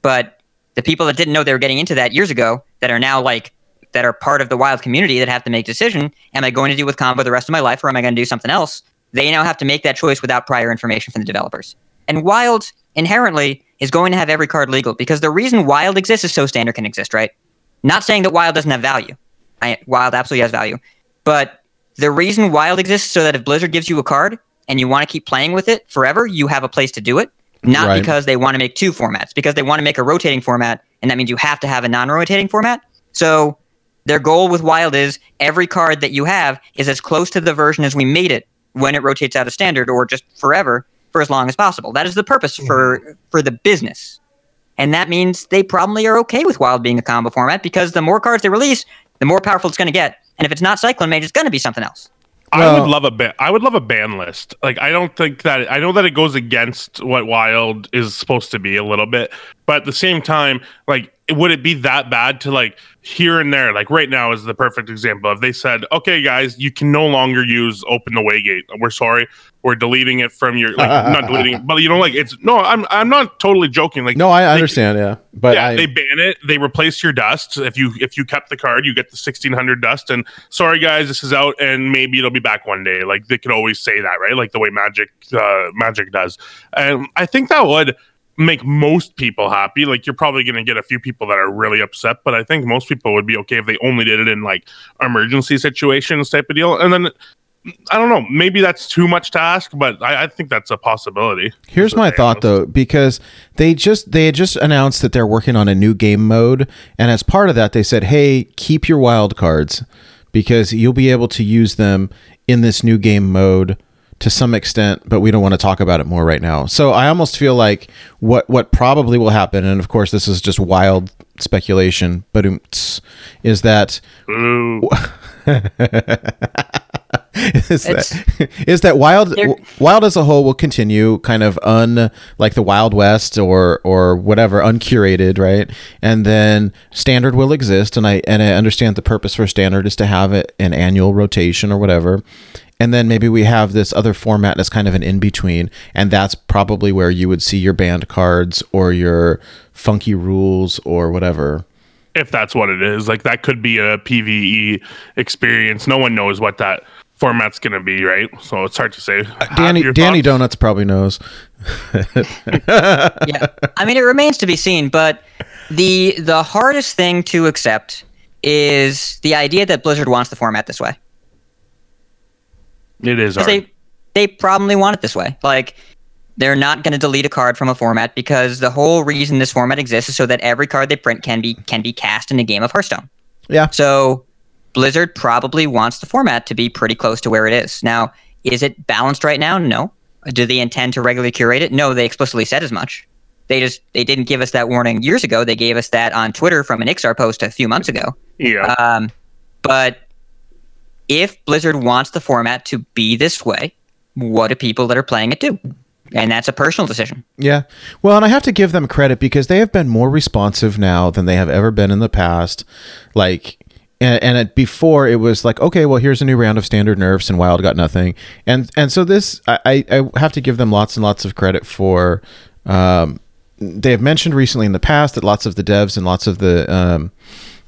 But the people that didn't know they were getting into that years ago that are now like that are part of the wild community that have to make a decision am i going to deal with combo the rest of my life or am i going to do something else they now have to make that choice without prior information from the developers. And wild inherently is going to have every card legal because the reason wild exists is so standard can exist right? Not saying that wild doesn't have value. I, wild absolutely has value. But the reason wild exists is so that if blizzard gives you a card and you want to keep playing with it forever you have a place to do it not Right. because they want to make two formats because they want to make a rotating format and that means you have to have a non-rotating format. So their goal with wild is every card that you have is as close to the version as we made it when it rotates out of standard or just forever for as long as possible that is the purpose for mm-hmm. for the business and that means they probably are okay with wild being a combo format because the more cards they release the more powerful it's going to get and if it's not cyclone mage it's going to be something else I would love a ban. I would love a ban list. Like I don't think that I know that it goes against what Wild is supposed to be a little bit, but at the same time, like would it be that bad to like here and there? Like right now is the perfect example. If they said, "Okay, guys, you can no longer use Open the Waygate. We're sorry, we're deleting it from your like not deleting it, but you know, like it's no. I'm I'm not totally joking. Like no, I they- understand. yeah, but yeah, I, they ban it. They replace your dust. If you if you kept the card, you get the sixteen hundred dust. And sorry guys, this is out, and maybe it'll be back one day. Like they could always say that, right? Like the way Magic uh, Magic does. And I think that would make most people happy. Like you're probably going to get a few people that are really upset, but I think most people would be okay if they only did it in like emergency situations type of deal. And then I don't know, maybe that's too much to ask, but I, I think that's a possibility. Here's my thought though, because they just they had just announced that they're working on a new game mode, and as part of that, they said, "Hey, keep your wild cards because you'll be able to use them in this new game mode to some extent, but we don't want to talk about it more right now." So I almost feel like what what probably will happen, and of course this is just wild speculation, but is that Ooh. is that is that wild wild as a whole will continue kind of un like the wild west or or whatever uncurated right and then standard will exist and i and i understand the purpose for standard is to have it an annual rotation or whatever and then maybe we have this other format that's kind of an in between and that's probably where you would see your banned cards or your funky rules or whatever if that's what it is. Like that could be a PVE experience. No one knows what that format's going to be, right? So it's hard to say. Uh, have danny danny thoughts? donuts probably knows yeah i mean it remains to be seen but the the hardest thing to accept is the idea that blizzard wants the format this way It is 'Cause hard. they they probably want it this way. Like they're not going to delete a card from a format because the whole reason this format exists is so that every card they print can be can be cast in a game of Hearthstone. yeah So Blizzard probably wants the format to be pretty close to where it is. Now, is it balanced right now? No. Do they intend to regularly curate it? No, they explicitly said as much. They just they didn't give us that warning years ago. They gave us that on Twitter from an Iksar post a few months ago. yeah. Um, but if Blizzard wants the format to be this way, what do people that are playing it do? And that's a personal decision. Yeah. Well, and I have to give them credit because they have been more responsive now than they have ever been in the past. Like, and, and it, before it was like, okay, well, here's a new round of standard nerfs, and Wild got nothing. And and so this, I, I have to give them lots and lots of credit for. Um, they have mentioned recently in the past that lots of the devs and lots of the um,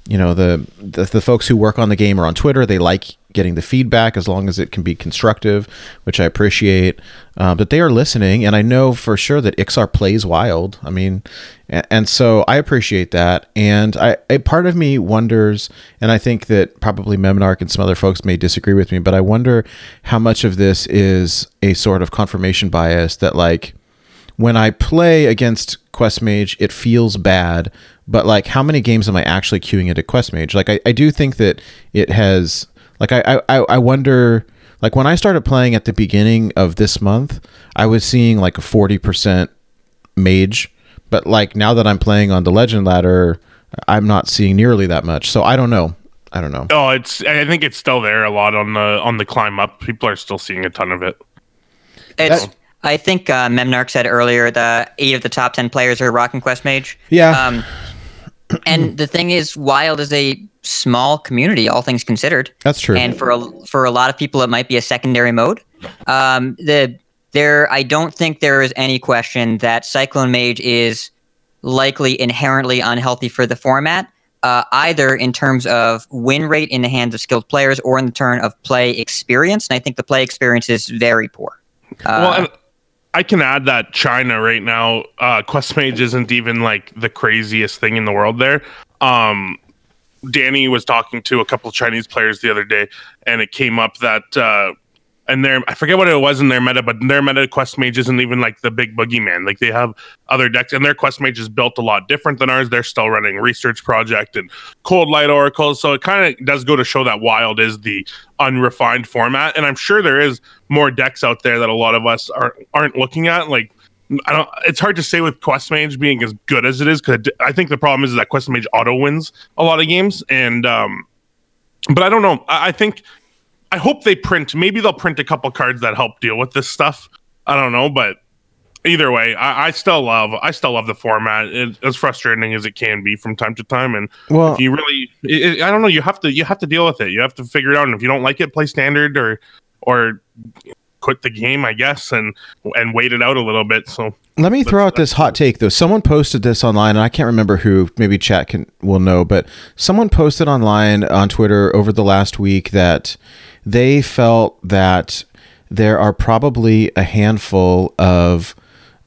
you know the, the, the folks who work on the game are on Twitter they like getting the feedback as long as it can be constructive, which I appreciate. Uh, but they are listening, and I know for sure that Iksar plays wild. I mean, and, and so I appreciate that. And I a part of me wonders, and I think that probably Memnarch and some other folks may disagree with me, but I wonder how much of this is a sort of confirmation bias that like when I play against Quest Mage, it feels bad. But like, how many games am I actually queuing into Quest Mage? Like, I, I do think that it has. Like, I, I I wonder. Like when I started playing at the beginning of this month, I was seeing like a forty percent mage. But like now that I'm playing on the Legend ladder, I'm not seeing nearly that much. So I don't know. I don't know. Oh, it's. I think it's still there a lot on the on the climb up. People are still seeing a ton of it. It's. I think uh, Memnarch said earlier that eight of the top ten players are Rock and Quest Mage. Yeah. Um, and the thing is, Wild is a small community, all things considered. That's true. And for a, for a lot of people, it might be a secondary mode. Um, the there, I don't think there is any question that Cyclone Mage is likely inherently unhealthy for the format. Uh, either in terms of win rate in the hands of skilled players or in the turn of play experience. And I think the play experience is very poor. Uh, well, and I can add that China right now, uh, Quest Mage isn't even like the craziest thing in the world there. Um, Danny was talking to a couple of Chinese players the other day, and it came up that uh, and their I forget what it was in their meta, but their meta quest mage isn't even like the big boogeyman. Like they have other decks, and their quest mage is built a lot different than ours. They're still running research project and cold light oracles, so it kind of does go to show that wild is the unrefined format. And I'm sure there is more decks out there that a lot of us aren't aren't looking at. Like I don't. It's hard to say with quest mage being as good as it is because I think the problem is that quest mage auto wins a lot of games, and um, but I don't know. I, I think I hope they print. Maybe they'll print a couple cards that help deal with this stuff. I don't know, but either way, I, I still love. I still love the format. It, as frustrating as it can be from time to time, and Well- if you really, it, I don't know. You have to. You have to deal with it. You have to figure it out. And if you don't like it, play standard or or quit the game, I guess, and and wait it out a little bit. So Let me throw out this hot take though. Someone posted this online, and I can't remember who. Maybe chat can will know, but someone posted online on Twitter over the last week that they felt that there are probably a handful of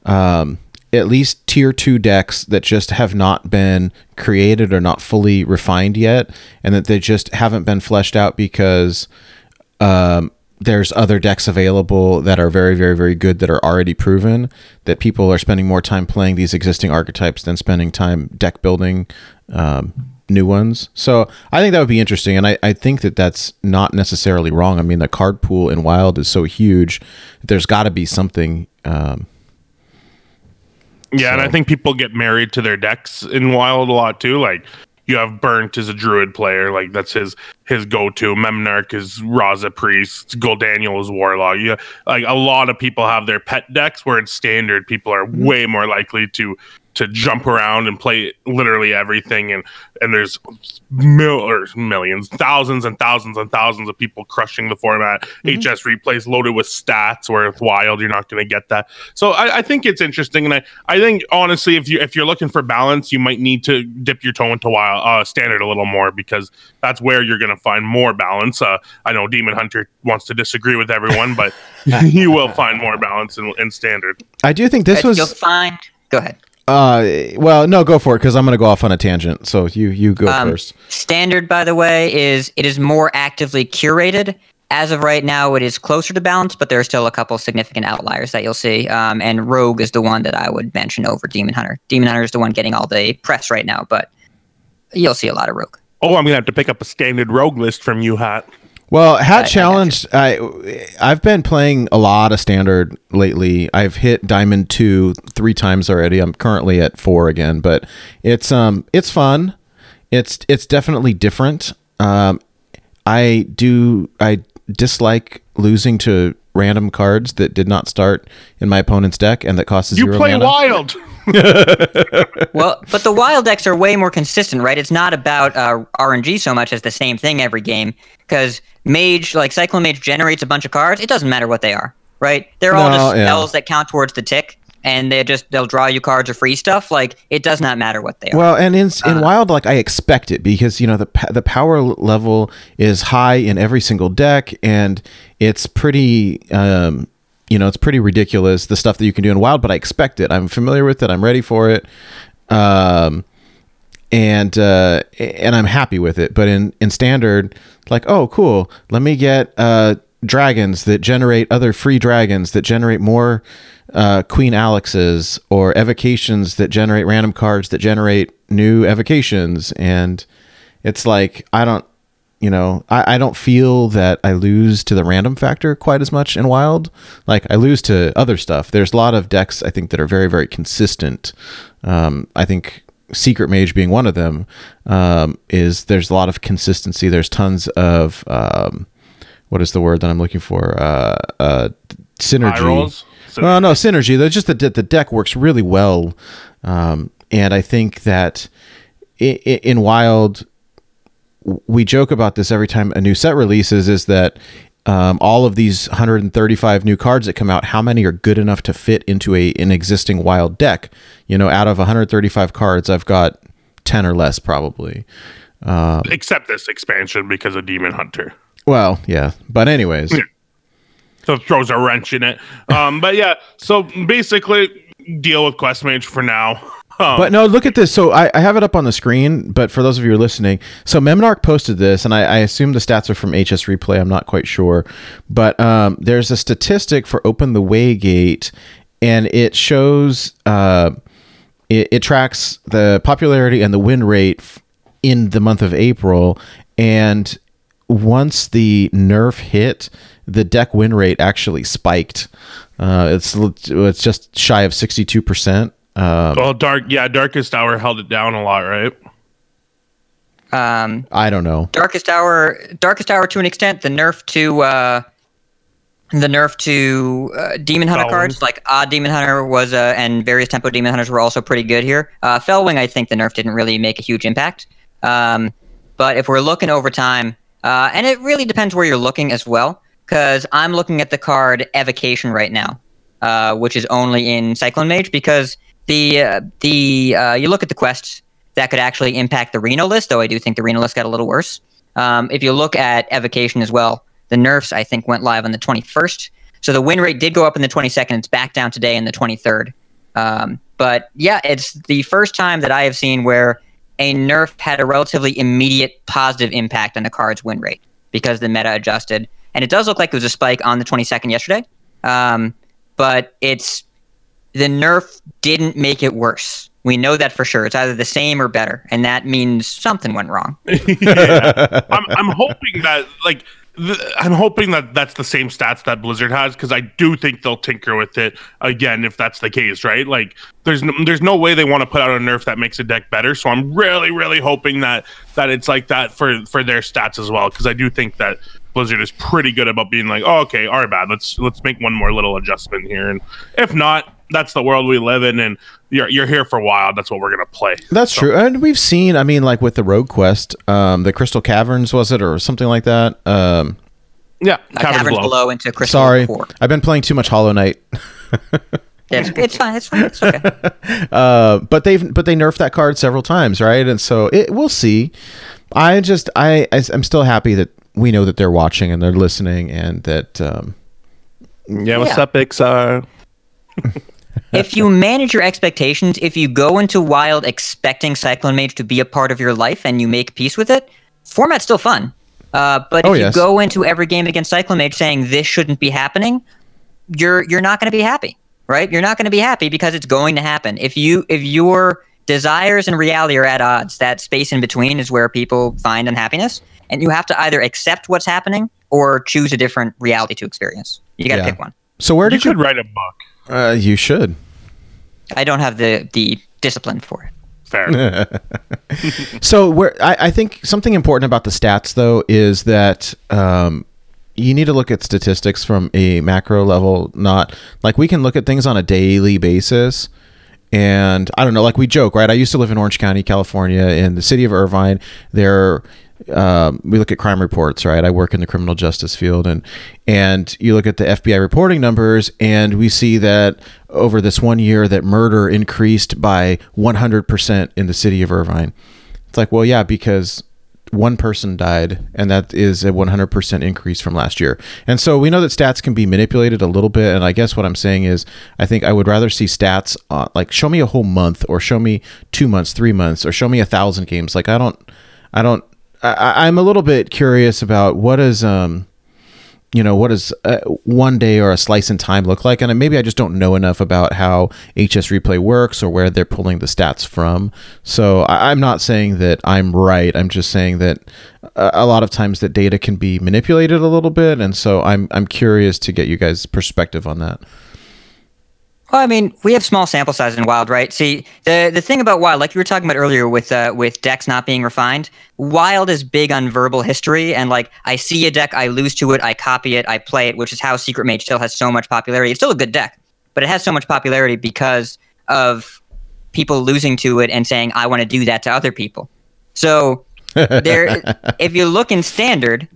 um, at least tier two decks that just have not been created or not fully refined yet, and that they just haven't been fleshed out because um, there's other decks available that are very, very, very good that are already proven. That people are spending more time playing these existing archetypes than spending time deck building um, new ones. So I think that would be interesting, and I, I think that that's not necessarily wrong. I mean, the card pool in Wild is so huge. There's got to be something. Um, Yeah, and I think people get married to their decks in Wild a lot too. Like you have Burnt as a druid player, like that's his his go to. Memnarch is Raza priest. Goldaniel is warlock. Yeah, like a lot of people have their pet decks. Where in standard, people are mm-hmm. way more likely to to jump around and play literally everything. And and there's mil- or millions, thousands and thousands and thousands of people crushing the format. HS replays loaded with stats. Where with Wild, you're not going to get that. So I, I think it's interesting, and I, I think honestly, if you if you're looking for balance, you might need to dip your toe into wild uh, standard a little more because that's where you're going to find more balance. Uh, I know Demon Hunter wants to disagree with everyone, but you will find more balance in, in standard. I do think this But you'll was. find. Go ahead. Uh, well, no, go for it because I'm going to go off on a tangent. So you you go Um, first. Standard, by the way, is it is more actively curated. As of right now, it is closer to balance, but there are still a couple significant outliers that you'll see. Um, and Rogue is the one that I would mention over Demon Hunter. Demon Hunter is the one getting all the press right now, but you'll see a lot of Rogue. Oh, I'm gonna have to pick up a standard rogue list from you, Hat. Well, I- I Hat got Challenge. I I've been playing a lot of standard lately. I've hit Diamond two three times already. I'm currently at four again, but it's um it's fun. It's it's definitely different. Um, I do I dislike losing to random cards that did not start in my opponent's deck and that costs You zero play mana. wild. Well, but the wild decks are way more consistent, right? It's not about uh, RNG so much as the same thing every game. Because Mage, like Cyclone Mage, generates a bunch of cards. It doesn't matter what they are, right? They're all No, just yeah. spells that count towards the tick, and they just they'll draw you cards or free stuff. Like it does not matter what they are. Well, and in Uh. in wild, like I expect it because you know the the power level is high in every single deck, and it's pretty, um, you know, it's pretty ridiculous the stuff that you can do in wild. But I expect it. I'm familiar with it. I'm ready for it, um, and uh, and I'm happy with it. But in in standard, like oh cool, let me get uh, dragons that generate other free dragons that generate more uh, Queen Alexes or evocations that generate random cards that generate new evocations. And it's like, I don't, you know, I, I don't feel that I lose to the random factor quite as much in Wild. Like, I lose to other stuff. There's a lot of decks, I think, that are very, very consistent. Um, I think Secret Mage being one of them um, is there's a lot of consistency. There's tons of. Um, what is the word that I'm looking for? Uh, uh, synergy. Eye? Well, no synergy. That's just that the deck works really well, um, and I think that i- i- in Wild, we joke about this every time a new set releases. Is that um, all of these 135 new cards that come out, how many are good enough to fit into a an existing Wild deck? You know, out of 135 cards, I've got 10 or less probably. Except this expansion because of Demon Hunter. Well, yeah, but anyways. So it throws a wrench in it. Um, but yeah, so basically deal with Quest Mage for now. But no, look at this. So I, I have it up on the screen, but for those of you who are listening, so Memnarch posted this, and I, I assume the stats are from HS Replay. I'm not quite sure, but um, there's a statistic for Open the Way Gate, and it shows uh, it, it tracks the popularity and the win rate in the month of April, and once the nerf hit, the deck win rate actually spiked. Uh, it's it's just shy of 62 percent. Um, well, Dark, yeah, Darkest Hour held it down a lot, right? um, I don't know. Darkest Hour, Darkest Hour to an extent. The nerf to uh, the nerf to uh, Demon Hunter Fellwing. cards, like Odd Demon Hunter was, uh, and various Tempo Demon Hunters were also pretty good here. Uh, Fellwing, I think the nerf didn't really make a huge impact. Um, but if we're looking over time, uh, and it really depends where you're looking as well, because I'm looking at the card Evocation right now, uh, which is only in Cyclone Mage, because the uh, the uh, you look at the quests that could actually impact the Reno list, though I do think the Reno list got a little worse. Um, if you look at Evocation as well, the nerfs I think went live on the 21st. So the win rate did go up in the 22nd. It's back down today in the 23rd. Um, but yeah, it's the first time that I have seen where a nerf had a relatively immediate positive impact on the card's win rate because the meta adjusted. And it does look like it was a spike on the 22nd yesterday. Um, but it's the nerf didn't make it worse. We know that for sure. It's either the same or better, and that means something went wrong. I'm, I'm hoping that like I'm hoping that that's the same stats that Blizzard has because I do think they'll tinker with it again if that's the case, right? Like there's there's no way they want to put out a nerf that makes a deck better. So I'm really really hoping that that it's like that for for their stats as well because I do think that Blizzard is pretty good about being like, oh, okay, all right, bad. Let's let's make one more little adjustment here, and if not, that's the world we live in, and you're you're here for a while. That's what we're gonna play. That's true, and we've seen. I mean, like with the Rogue Quest, um, the Crystal Caverns was it, or something like that. Um, Yeah, Uh, Caverns, below. into Crystal sorry, Core. I've been playing too much Hollow Knight. Yeah, it's, it's fine. It's fine. It's okay. Uh, but they've but they nerfed that card several times, right? And so it we'll see. I just I, I am still happy that we know that they're watching and they're listening, and that um, Yeah, what's Yeah. up, Iksar? if you manage your expectations, if you go into Wild expecting Cyclone Mage to be a part of your life and you make peace with it, format's still fun. Uh, but if Oh, you yes. go into every game against Cyclone Mage saying this shouldn't be happening, you're you're not going to be happy, right? You're not going to be happy because it's going to happen. If you if your desires and reality are at odds, that space in between is where people find unhappiness, and you have to either accept what's happening or choose a different reality to experience. You got to Yeah. pick one. so where You did you? could write a book. uh, you should. I don't have the the discipline for it. Fair. So where I, I think something important about the stats though is that um, you need to look at statistics from a macro level, not like we can look at things on a daily basis. And I don't know, like we joke, right? I used to live in Orange County, California, in the city of Irvine. There, um, we look at crime reports, right? I work in the criminal justice field, and and you look at the FBI reporting numbers, and we see that over this one year, that murder increased by 100% in the city of Irvine. It's like, well, yeah, because one person died, and that is a 100% increase from last year. And so we know that stats can be manipulated a little bit. And I guess what I'm saying is, I think I would rather see stats uh, like show me a whole month, or show me two months, three months, or show me a thousand games. Like I don't, I don't, I, I'm a little bit curious about what is um you know what does uh, one day or a slice in time look like? And maybe i just don't know enough about how hs replay works or where they're pulling the stats from. So I, am not saying that i'm right. I'm just saying that a lot of times that data can be manipulated a little bit. And so i'm i'm curious to get you guys perspective on that well, I mean, we have small sample size in Wild, right? See, the the thing about Wild, like you were talking about earlier with uh, with decks not being refined, Wild is big on verbal history, and like I see a deck, I lose to it, I copy it, I play it, which is how Secret Mage still has so much popularity. It's still a good deck, but it has so much popularity because of people losing to it and saying, "I want to do that to other people." So there, if you look in Standard,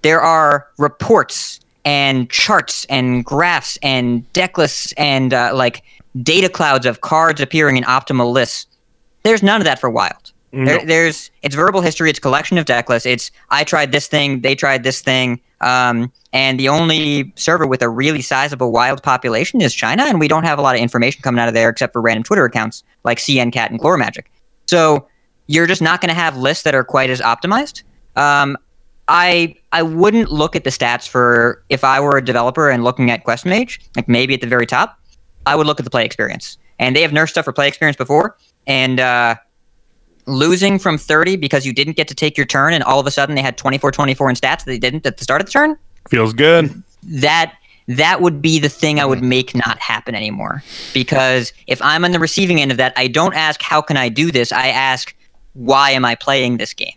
there are reports and charts and graphs and deck lists and uh, like data clouds of cards appearing in optimal lists. There's none of that for Wild. No. There, there's it's verbal history. It's collection of deck lists. It's I tried this thing, they tried this thing, um, and the only server with a really sizable wild population is China, and we don't have a lot of information coming out of there except for random Twitter accounts like CNCat and Glore Magic. So you're just not going to have lists that are quite as optimized. Um, I I wouldn't look at the stats for if I were a developer and looking at Quest Mage, like maybe at the very top, I would look at the play experience. And they have nerfed stuff for play experience before, and uh, losing from 30 because you didn't get to take your turn, and all of a sudden they had 24 24 in stats that they didn't at the start of the turn. Feels good. That that would be the thing I would make not happen anymore. Because if I'm on the receiving end of that, I don't ask how can I do this. I ask why am I playing this game.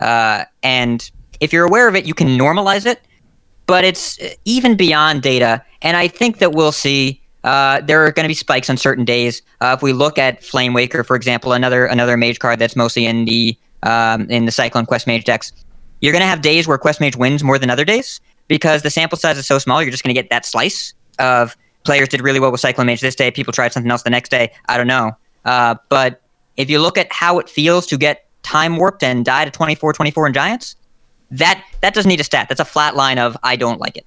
Uh, and if you're aware of it, you can normalize it, but it's even beyond data. And I think that we'll see uh, there are going to be spikes on certain days. Uh, if we look at Flame Waker, for example, another another mage card that's mostly in the um, in the Cyclone Quest Mage decks, you're going to have days where Quest Mage wins more than other days because the sample size is so small. You're just going to get that slice of players did really well with Cyclone Mage this day. People tried something else the next day. I don't know. Uh, but if you look at how it feels to get time warped and die to 24 24 in Giants, that that doesn't need a stat. That's a flat line of I don't like it.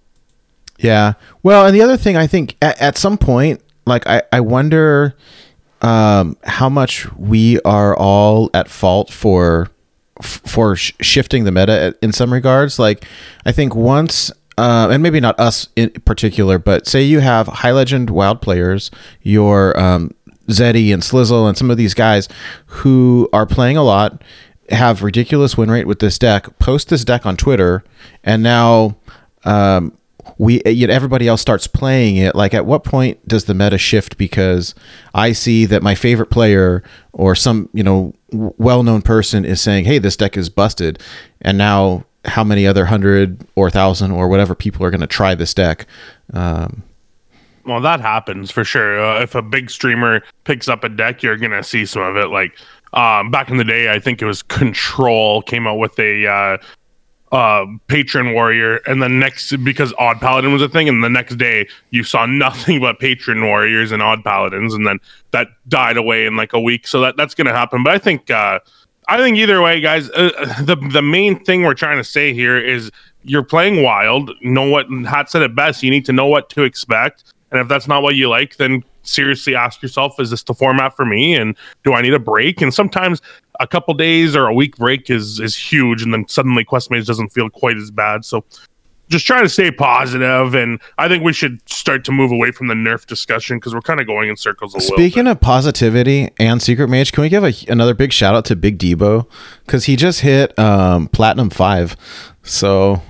Yeah. Well, and the other thing I think at, at some point, like I, I wonder um, how much we are all at fault for for sh- shifting the meta in some regards. Like I think once uh, and maybe not us in particular, but say you have high legend wild players, your um, Zeddy and Slizzle and some of these guys who are playing a lot have ridiculous win rate with this deck, post this deck on Twitter, and now um, we everybody else starts playing it. Like, at what point does the meta shift? Because I see that my favorite player or some you know well known person is saying, "Hey, this deck is busted," and now how many other hundred or thousand or whatever people are going to try this deck? Um, well, that happens for sure. Uh, if a big streamer picks up a deck, you're gonna see some of it. Like um, back in the day, I think it was Control came out with a uh, uh, patron warrior, and the next because Odd Paladin was a thing, and the next day you saw nothing but patron warriors and Odd Paladins, and then that died away in like a week. So that that's gonna happen. But I think uh, I think either way, guys, uh, the the main thing we're trying to say here is you're playing wild. Know what Hat said it best. You need to know what to expect, and if that's not what you like, then seriously ask yourself, is this the format for me? And do I need a break? And sometimes a couple days or a week break is is huge, and then suddenly Quest Mage doesn't feel quite as bad. So just trying to stay positive, and I think we should start to move away from the nerf discussion because we're kind of going in circles a little. Speaking of positivity and Secret Mage, can we give a, another big shout out to Big Debo because he just hit um, platinum five, so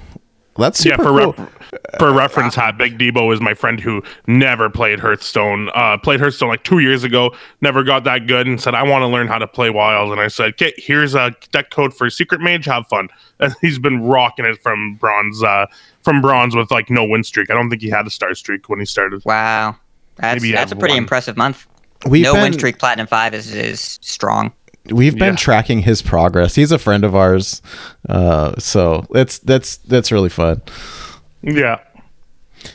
that's super yeah, for cool. Rep- for reference, hat Big Debo is my friend who never played Hearthstone. Uh, played Hearthstone like two years ago, never got that good, and said, "I want to learn how to play Wild." And I said, "Okay, here's a deck code for Secret Mage. Have fun." And he's been rocking it from bronze, uh, from bronze with like no win streak. I don't think he had a star streak when he started. Wow, that's Maybe that's a pretty one. impressive month. We've no been, win streak, platinum five is is strong. We've been Yeah. tracking his progress. He's a friend of ours, uh, so that's that's that's really fun. Yeah.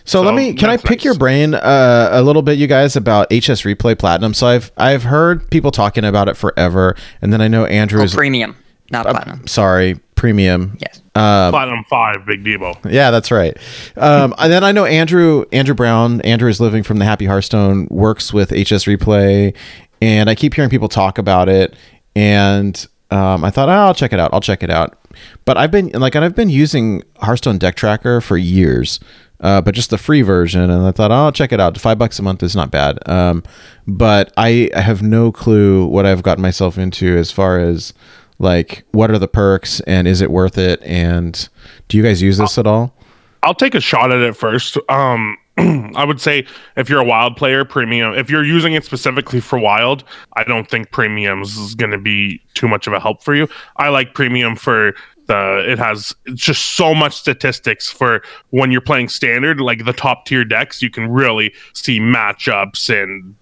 So, let me can I pick nice. your brain uh, a little bit, you guys, about HS Replay Platinum? So I've I've heard people talking about it forever, and then I know Andrew Oh, premium, not platinum. sorry premium. Yes. Platinum five, Big Debo. Yeah, that's right. Um, and then I know Andrew Andrew Brown. Andrew is living from the Happy Hearthstone. Works with HS Replay, and I keep hearing people talk about it. And um, I thought, oh, I'll check it out. I'll check it out. But I've been like, and I've been using Hearthstone Deck Tracker for years, uh, but just the free version. And I thought, oh, I'll check it out. Five bucks a month is not bad. Um, but I, I have no clue what I've gotten myself into as far as like what are the perks and is it worth it? And do you guys use this at all? I'll take a shot at it first. Um, I would say if you're a wild player, premium. If you're using it specifically for wild, I don't think premiums is going to be too much of a help for you. I like premium for the. It has just so much statistics for when you're playing standard, like the top tier decks. You can really see matchups and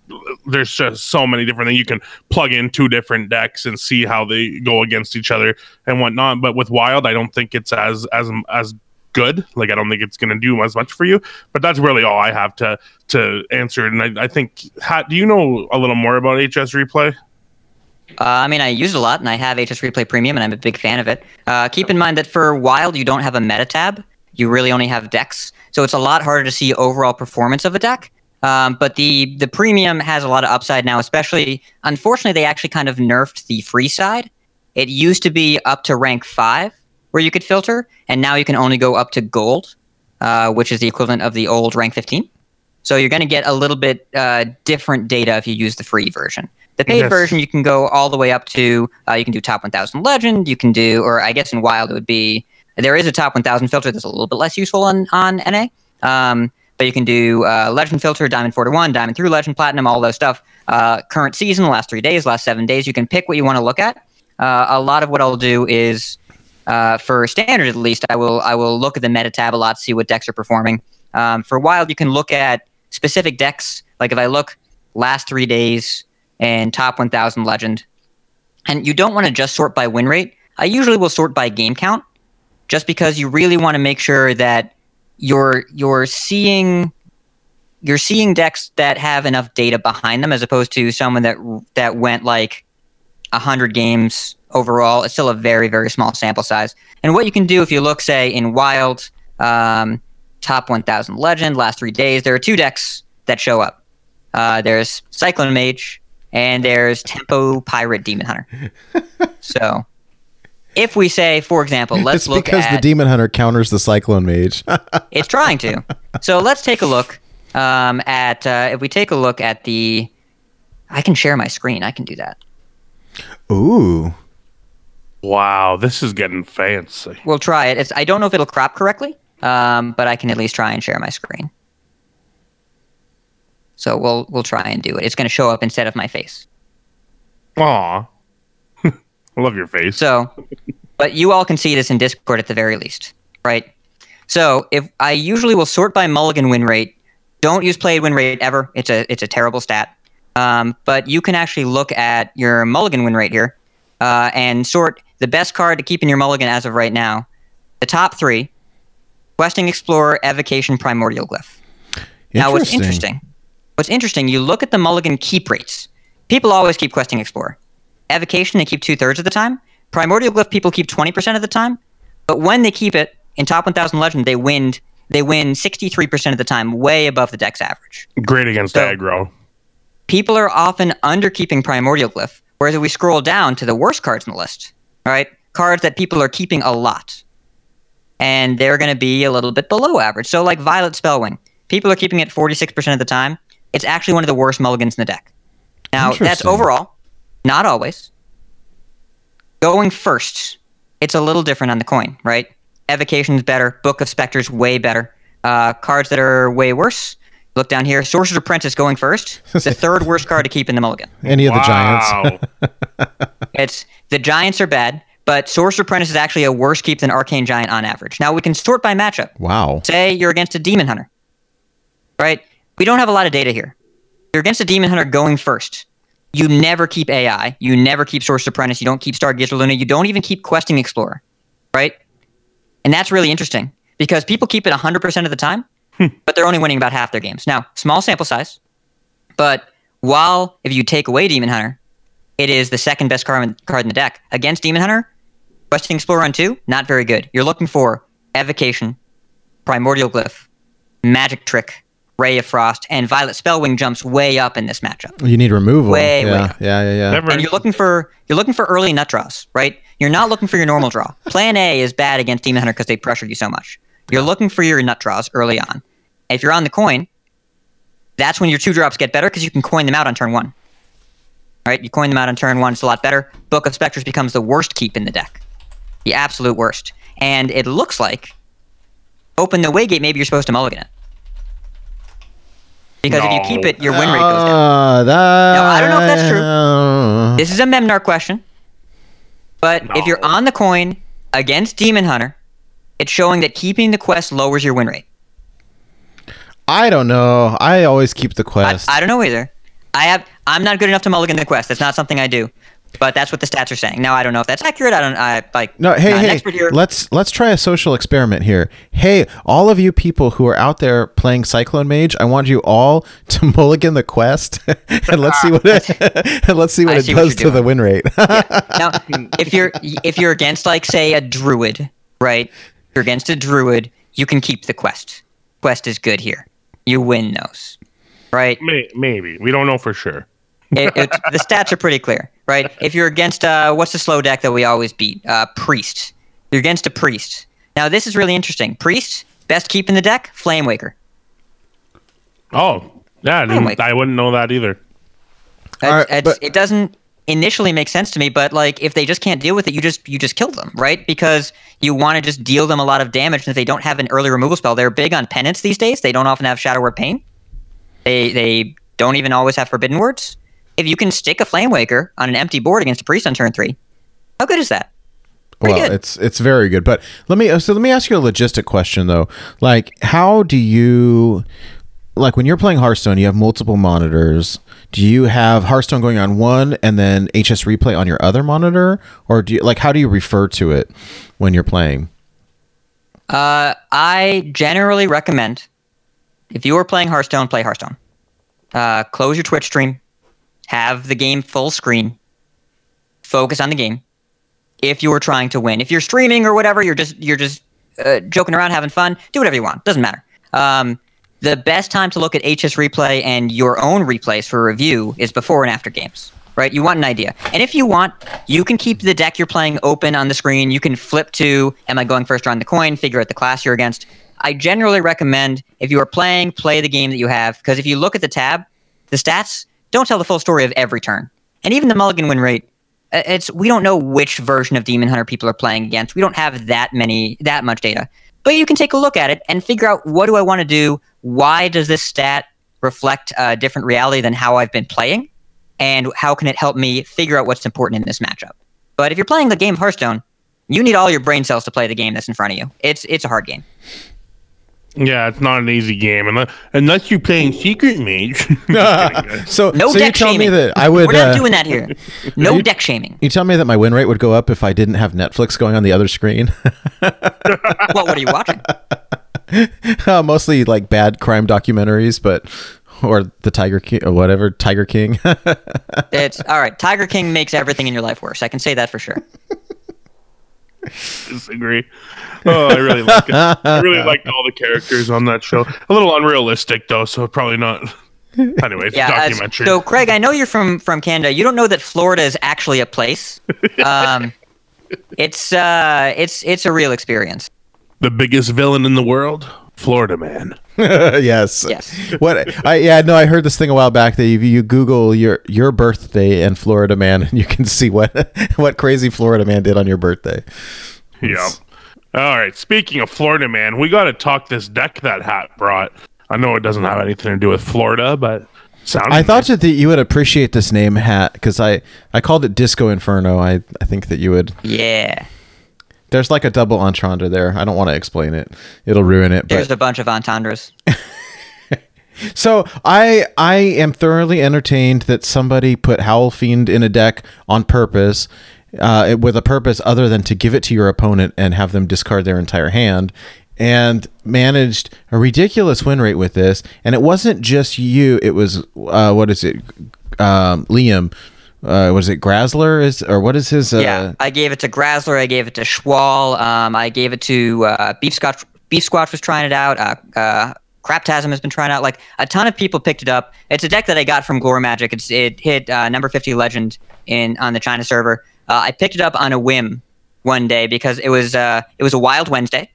there's just so many different things you can plug in two different decks and see how they go against each other and whatnot. But with wild, I don't think it's as as as good. Like I don't think it's going to do as much for you. But that's really all I have to to answer. And I, I think, Hat, do you know a little more about HS Replay? Uh, I mean, I use it a lot, and I have HS Replay Premium, and I'm a big fan of it. Uh, keep in mind that for Wild, you don't have a meta tab. You really only have decks, so it's a lot harder to see overall performance of a deck. Um, but the the premium has a lot of upside now, especially. Unfortunately, they actually kind of nerfed the free side. It used to be up to rank five where you could filter, and now you can only go up to gold, uh, which is the equivalent of the old rank 15. So you're going to get a little bit uh, different data if you use the free version. The paid Yes. version, you can go all the way up to uh, you can do top 1,000 legend. You can do, or I guess in wild it would be there is a top 1,000 filter that's a little bit less useful on on NA. Um, but you can do uh, legend filter, diamond 4 to 1, diamond through legend, platinum, all those stuff. Uh, current season, last three days, last seven days, you can pick what you want to look at. Uh, a lot of what I'll do is uh, for standard at least, I will I will look at the meta tab a lot to see what decks are performing. Um, for wild, you can look at specific decks. Like if I look last three days and top 1,000 legend, and you don't want to just sort by win rate. I usually will sort by game count, just because you really want to make sure that you're you're seeing you're seeing decks that have enough data behind them, as opposed to someone that that went like hundred games overall. It's still a very very small sample size. And what you can do if you look, say, in Wild, um, top 1,000 Legend, last three days, there are two decks that show up. Uh, there's Cyclone Mage and there's Tempo Pirate Demon Hunter. so, if we say, for example, let's it's look because at the demon hunter counters the cyclone mage. it's trying to. So let's take a look um, at uh, if we take a look at the. I can share my screen. I can do that. Ooh. Wow, this is getting fancy. We'll try it. It's, I don't know if it'll crop correctly, um, but I can at least try and share my screen. So we'll we'll try and do it. It's going to show up instead of my face. Aw. I love your face. So, but you all can see this in Discord at the very least, right? So if I usually will sort by mulligan win rate, don't use played win rate ever. It's a it's a terrible stat. Um, but you can actually look at your mulligan win rate here uh, and sort the best card to keep in your mulligan as of right now. The top three: Questing Explorer, Evocation, Primordial Glyph. Now, what's interesting? What's interesting? You look at the mulligan keep rates. People always keep Questing Explorer. Evocation, they keep two thirds of the time. Primordial Glyph, people keep twenty percent of the time. But when they keep it in top one thousand legend, they win. They win sixty three percent of the time, way above the deck's average. Great against So- aggro. People are often underkeeping Primordial Glyph. Whereas if we scroll down to the worst cards in the list, right? cards that people are keeping a lot, and they're going to be a little bit below average. So like Violet Spellwing, people are keeping it forty six percent of the time. It's actually one of the worst mulligans in the deck. Now that's overall, not always. Going first, it's a little different on the coin, right? Evocation's better. Book of Specters way better. Uh, cards that are way worse. Look down here. Sorcerer's Apprentice going first. The third worst card to keep in the mulligan. Any of the giants. Wow. It's the Giants are bad, but Sorcerer Apprentice is actually a worse keep than Arcane Giant on average. Now we can sort by matchup. Wow. Say you're against a Demon Hunter, right? We don't have a lot of data here. You're against a Demon Hunter going first. You never keep AI. You never keep Sorcerer Apprentice. You don't keep Stargazer Luna. You don't even keep Questing Explorer, right? And that's really interesting because people keep it 100% of the time, but they're only winning about half their games. Now, small sample size, but while if you take away Demon Hunter, it is the second best card, card in the deck. Against Demon Hunter, Questing Explorer on two, not very good. You're looking for Evocation, Primordial Glyph, Magic Trick, Ray of Frost, and Violet Spellwing jumps way up in this matchup. You need removal. Way, yeah, way yeah, up. yeah, yeah, Never- And you're looking for you're looking for early nut draws, right? You're not looking for your normal draw. Plan A is bad against Demon Hunter because they pressured you so much. You're looking for your nut draws early on. If you're on the coin, that's when your two drops get better because you can coin them out on turn one. Right? You coin them out on turn one, it's a lot better. Book of Specters becomes the worst keep in the deck. The absolute worst. And it looks like open the Waygate, maybe you're supposed to mulligan it. Because if you keep it, your win rate goes down. Uh, that, Now, I don't know if that's true. This is a Memnarch question. But if you're on the coin against Demon Hunter, it's showing that keeping the quest lowers your win rate. I don't know. I always keep the quest. I don't know either. I have I'm not good enough to mulligan the quest. That's not something I do. But that's what the stats are saying. Now I don't know if that's accurate. I don't I like no, hey, hey. Let's let's try a social experiment here. Hey, all of you people who are out there playing Cyclone Mage, I want you all to mulligan the quest, and let's see what it, and let's see what I it see what does to you're the win rate. now, if you're if you're against like say a druid, right? If you're against a druid, you can keep the quest. Quest is good here. You win those, right? May, maybe we don't know for sure. it, it, the stats are pretty clear, right? If you're against uh, what's the slow deck that we always beat? Uh, priest. You're against a priest. Now this is really interesting. Priest, best keep in the deck, Flame Waker. Oh, yeah, I, didn't- I wouldn't know that either. It's- All right, but- it doesn't initially make sense to me, but like if they just can't deal with it, you just you just kill them, right? Because you want to just deal them a lot of damage. And if they don't have an early removal spell, they're big on penance these days. They don't often have Shadow Word Pain. They they don't even always have Forbidden Words. If you can stick a Flame Waker on an empty board against a priest on turn three, how good is that? Pretty well, good. it's it's very good. But let me so let me ask you a logistic question though. Like, how do you like when you're playing Hearthstone? You have multiple monitors. Do you have Hearthstone going on one and then HS replay on your other monitor, or do you like how do you refer to it when you're playing? Uh, I generally recommend if you are playing Hearthstone, play Hearthstone. Uh, close your Twitch stream, have the game full screen, focus on the game. If you are trying to win, if you're streaming or whatever, you're just you're just uh, joking around, having fun. Do whatever you want. Doesn't matter. Um, the best time to look at HS replay and your own replays for review is before and after games. Right? You want an idea. And if you want, you can keep the deck you're playing open on the screen. You can flip to am I going first around the coin, figure out the class you're against. I generally recommend if you are playing, play the game that you have because if you look at the tab, the stats don't tell the full story of every turn. And even the mulligan win rate, it's we don't know which version of Demon Hunter people are playing against. We don't have that many that much data. But you can take a look at it and figure out what do I want to do? Why does this stat reflect a different reality than how I've been playing? And how can it help me figure out what's important in this matchup? But if you're playing the game of Hearthstone, you need all your brain cells to play the game that's in front of you. It's it's a hard game. Yeah, it's not an easy game unless, unless you're playing Secret Mage. Just kidding, guys. So, No so you deck tell shaming. me that I would. We're not uh, doing that here. No you- deck shaming. You tell me that my win rate would go up if I didn't have Netflix going on the other screen. Well, what are you watching? Uh, Mostly like bad crime documentaries, but or the Tiger King or whatever Tiger King. It's all right. Tiger King makes everything in your life worse. I can say that for sure. disagree. Oh, I really like it. I really liked all the characters on that show. A little unrealistic though, so probably not. Anyway, it's a Yeah. uh, documentary. so, Craig, I know you're from from Canada. You don't know that Florida is actually a place. Um, it's uh, it's it's a real experience. The biggest villain in the world, Florida man. yes. Yes. What I yeah no I heard this thing a while back that if you Google your your birthday and Florida man, and you can see what what crazy Florida man did on your birthday. Yeah. All right. Speaking of Florida, man, we got to talk this deck that Hat brought. I know it doesn't have anything to do with Florida, but sounded I thought nice. that you would appreciate this name hat because I I called it Disco Inferno. I I think that you would. Yeah. There's like a double entendre there. I don't want to explain it. It'll ruin it. There's But a bunch of entendres. so I I am thoroughly entertained that somebody put Howl Fiend in a deck on purpose. Uh, with a purpose other than to give it to your opponent and have them discard their entire hand, and managed a ridiculous win rate with this. And it wasn't just you; it was uh, what is it, um, Liam? Uh, was it Grasler? Is or what is his? Uh, yeah, I gave it to Grasler. I gave it to Schwal. Um, I gave it to uh, Beef Scotch. Beef Squatch was trying it out. Uh, uh, Craptasm has been trying out. Like a ton of people picked it up. It's a deck that I got from Glory Magic. It's it hit uh, number fifty Legend in on the China server. Uh, I picked it up on a whim one day because it was uh, it was a Wild Wednesday.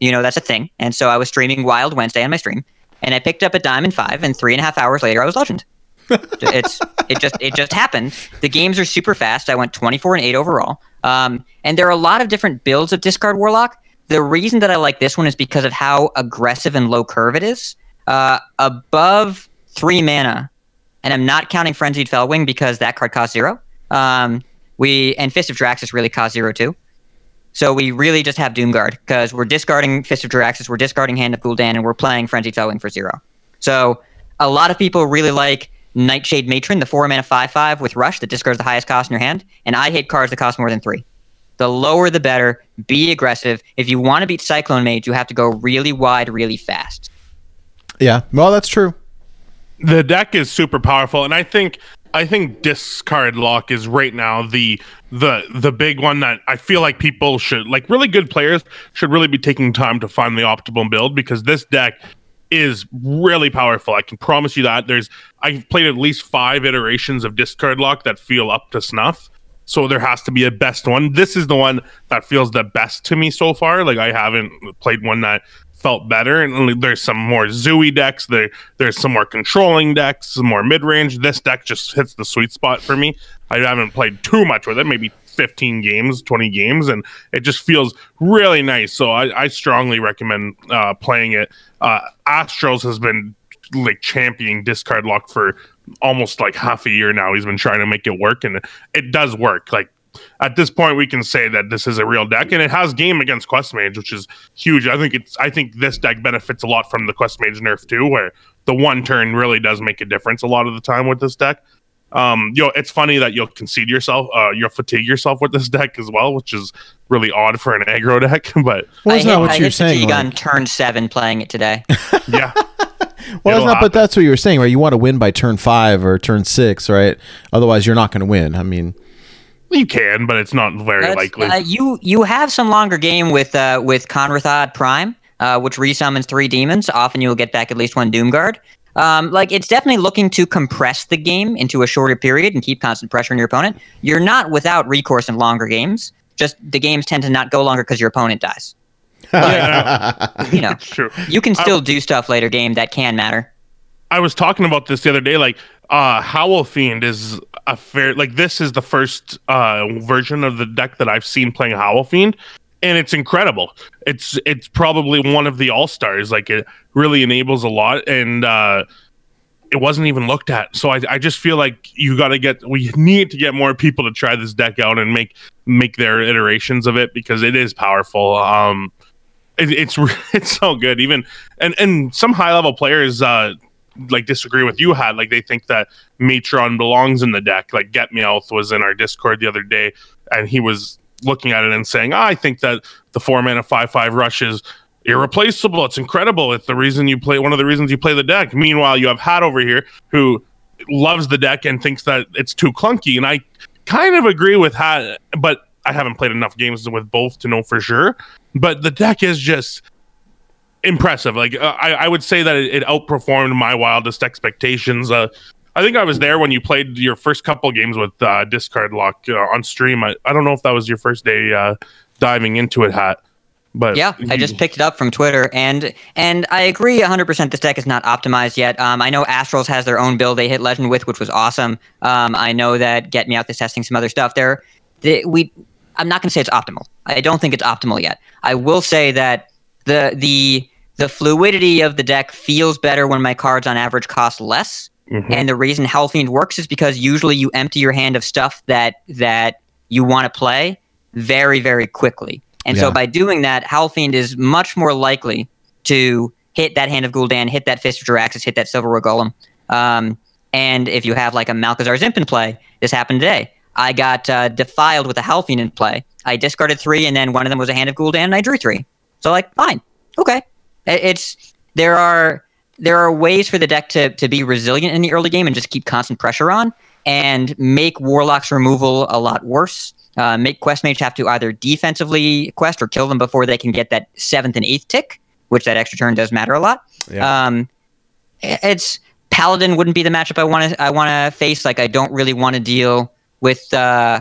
You know that's a thing, and so I was streaming Wild Wednesday on my stream, and I picked up a Diamond Five, and three and a half hours later I was Legend. It's it just it just happened. The games are super fast. I went 24 and 8 overall. Um, and there are a lot of different builds of Discard Warlock. The reason that I like this one is because of how aggressive and low curve it is. Uh, above three mana, and I'm not counting Frenzied Felwing because that card costs zero. Um, we and Fist of Jaraxxus really cost zero too. So we really just have Doomguard because we're discarding Fist of Jaraxxus, we're discarding Hand of Gul'dan, and we're playing Frenzied Felwing for zero. So a lot of people really like Nightshade Matron, the four mana five five with Rush that discards the highest cost in your hand, and I hate cards that cost more than three. The lower the better. Be aggressive. If you want to beat Cyclone Mage, you have to go really wide, really fast. yeah. Well, that's true. the deck is super powerful and i think i think discard lock is right now the the the big one that i feel like people should like really good players should really be taking time to find the optimal build because this deck is really powerful i can promise you that there's i've played at least five iterations of discard lock that feel up to snuff so there has to be a best one this is the one that feels the best to me so far like i haven't played one that felt better. And there's some more Zooey decks. There, there's some more controlling decks, some more mid range. This deck just hits the sweet spot for me. I haven't played too much with it, maybe 15 games, 20 games, and it just feels really nice. So I, I strongly recommend uh, playing it. Uh, Astros has been like championing discard lock for almost like half a year now. He's been trying to make it work, and it does work. Like at this point we can say that this is a real deck and it has game against quest mage which is huge i think it's i think this deck benefits a lot from the quest mage nerf too where the one turn really does make a difference a lot of the time with this deck um yo it's funny that you'll concede yourself uh you'll fatigue yourself with this deck as well which is really odd for an aggro deck but Well, I that's hit, not what I you're hit saying. fatigue on turn seven playing it today. yeah Well, that's It'll not, but that's what you were saying, right? You want to win by turn five or turn six, right? Otherwise, you're not going to win. I mean, you can but it's not very That's- likely Uh, you you have some longer game with uh, with Kanrathad Prime, uh, which resummons three demons. Often you'll get back at least one Doomguard. Um, like it's definitely looking to compress the game into a shorter period and keep constant pressure on your opponent. You're not without recourse in longer games. Just the games tend to not go longer because your opponent dies. yeah, You know, you can still do stuff later game that can matter. I was talking about this the other day. Like, uh, Howl Fiend is a fair. Like, this is the first uh version of the deck that I've seen playing Howl Fiend, and it's incredible. It's it's probably one of the all stars. Like, it really enables a lot, and uh, it wasn't even looked at. So I I just feel like you got to get. We need to get more people to try this deck out and make make their iterations of it because it is powerful. Um, it, it's it's so good. Even and and some high level players uh like disagree with you had like they think that Matron belongs in the deck. Like Get Meowth was in our Discord the other day, and he was looking at it and saying, oh, "I think that the four mana five five rush is irreplaceable. It's incredible. It's the reason you play one of the reasons you play the deck." Meanwhile, you have Hat over here who loves the deck and thinks that it's too clunky, and I kind of agree with Hat, but I haven't played enough games with both to know for sure. But the deck is just impressive. Like uh, I, I would say that it, it outperformed my wildest expectations. Uh, I think I was there when you played your first couple games with uh, Discard Lock uh, on stream. I, I don't know if that was your first day uh, diving into it, Hat. But Yeah, I just picked it up from Twitter, and and I agree 100%. This deck is not optimized yet. Um, I know Astrals has their own build they hit Legend with, which was awesome. Um, I know that Get Me Out is testing some other stuff there. The, we I'm not going to say it's optimal. I don't think it's optimal yet. I will say that the the the fluidity of the deck feels better when my cards on average cost less. Mm-hmm. And the reason Howlfiend works is because usually you empty your hand of stuff that that you want to play very very quickly. And yeah. so by doing that, Howlfiend is much more likely to hit that hand of Gul'dan, hit that Fist of Jaraxxus, hit that Silverware Golem. Um, and if you have like a Malchezaar's Imp in play, this happened today. I got uh, defiled with a Howlfiend in play. I discarded three, and then one of them was a hand of Gul'dan, and I drew three. So like, fine, okay. It's there are there are ways for the deck to to be resilient in the early game and just keep constant pressure on, and make Warlock's removal a lot worse. Uh, make Quest Mage have to either defensively quest or kill them before they can get that seventh and eighth tick, which that extra turn does matter a lot. Yeah. Um, it's Paladin wouldn't be the matchup I want to I want to face. Like I don't really want to deal with uh,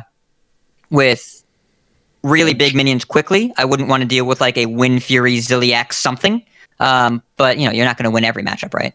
with really big minions quickly. I wouldn't want to deal with like a Wind Fury Zilliax something. Um, but you know, you're not going to win every matchup, right?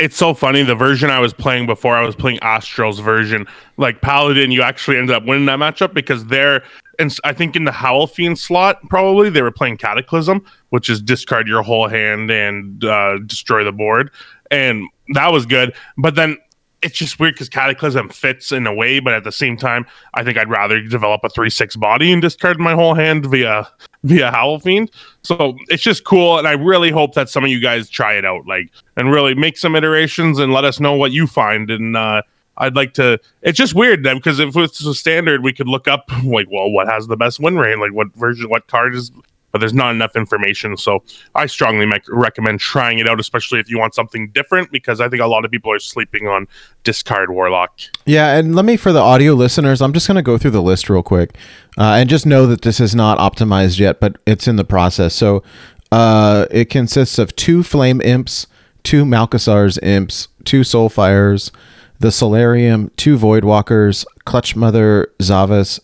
It's so funny. The version I was playing before, I was playing Astral's version. Like Paladin, you actually ended up winning that matchup because they're and I think in the Howlfiend slot, probably they were playing Cataclysm, which is discard your whole hand and uh, destroy the board, and that was good. But then it's just weird because Cataclysm fits in a way, but at the same time, I think I'd rather develop a three six body and discard my whole hand via via Howlfiend. So it's just cool, and I really hope that some of you guys try it out, like, and really make some iterations and let us know what you find. And uh, I'd like to. It's just weird then because if it's a standard, we could look up like, well, what has the best win rate? Like, what version, what card is but there's not enough information. So I strongly recommend trying it out, especially if you want something different, because I think a lot of people are sleeping on discard warlock. Yeah, and let me for the audio listeners, I'm just going to go through the list real quick, uh, and just know that this is not optimized yet, but it's in the process. So uh, it consists of two flame imps, two Malchezaar's imps, two soulfires the Solarium, two Voidwalkers, Clutch Mother Zavas,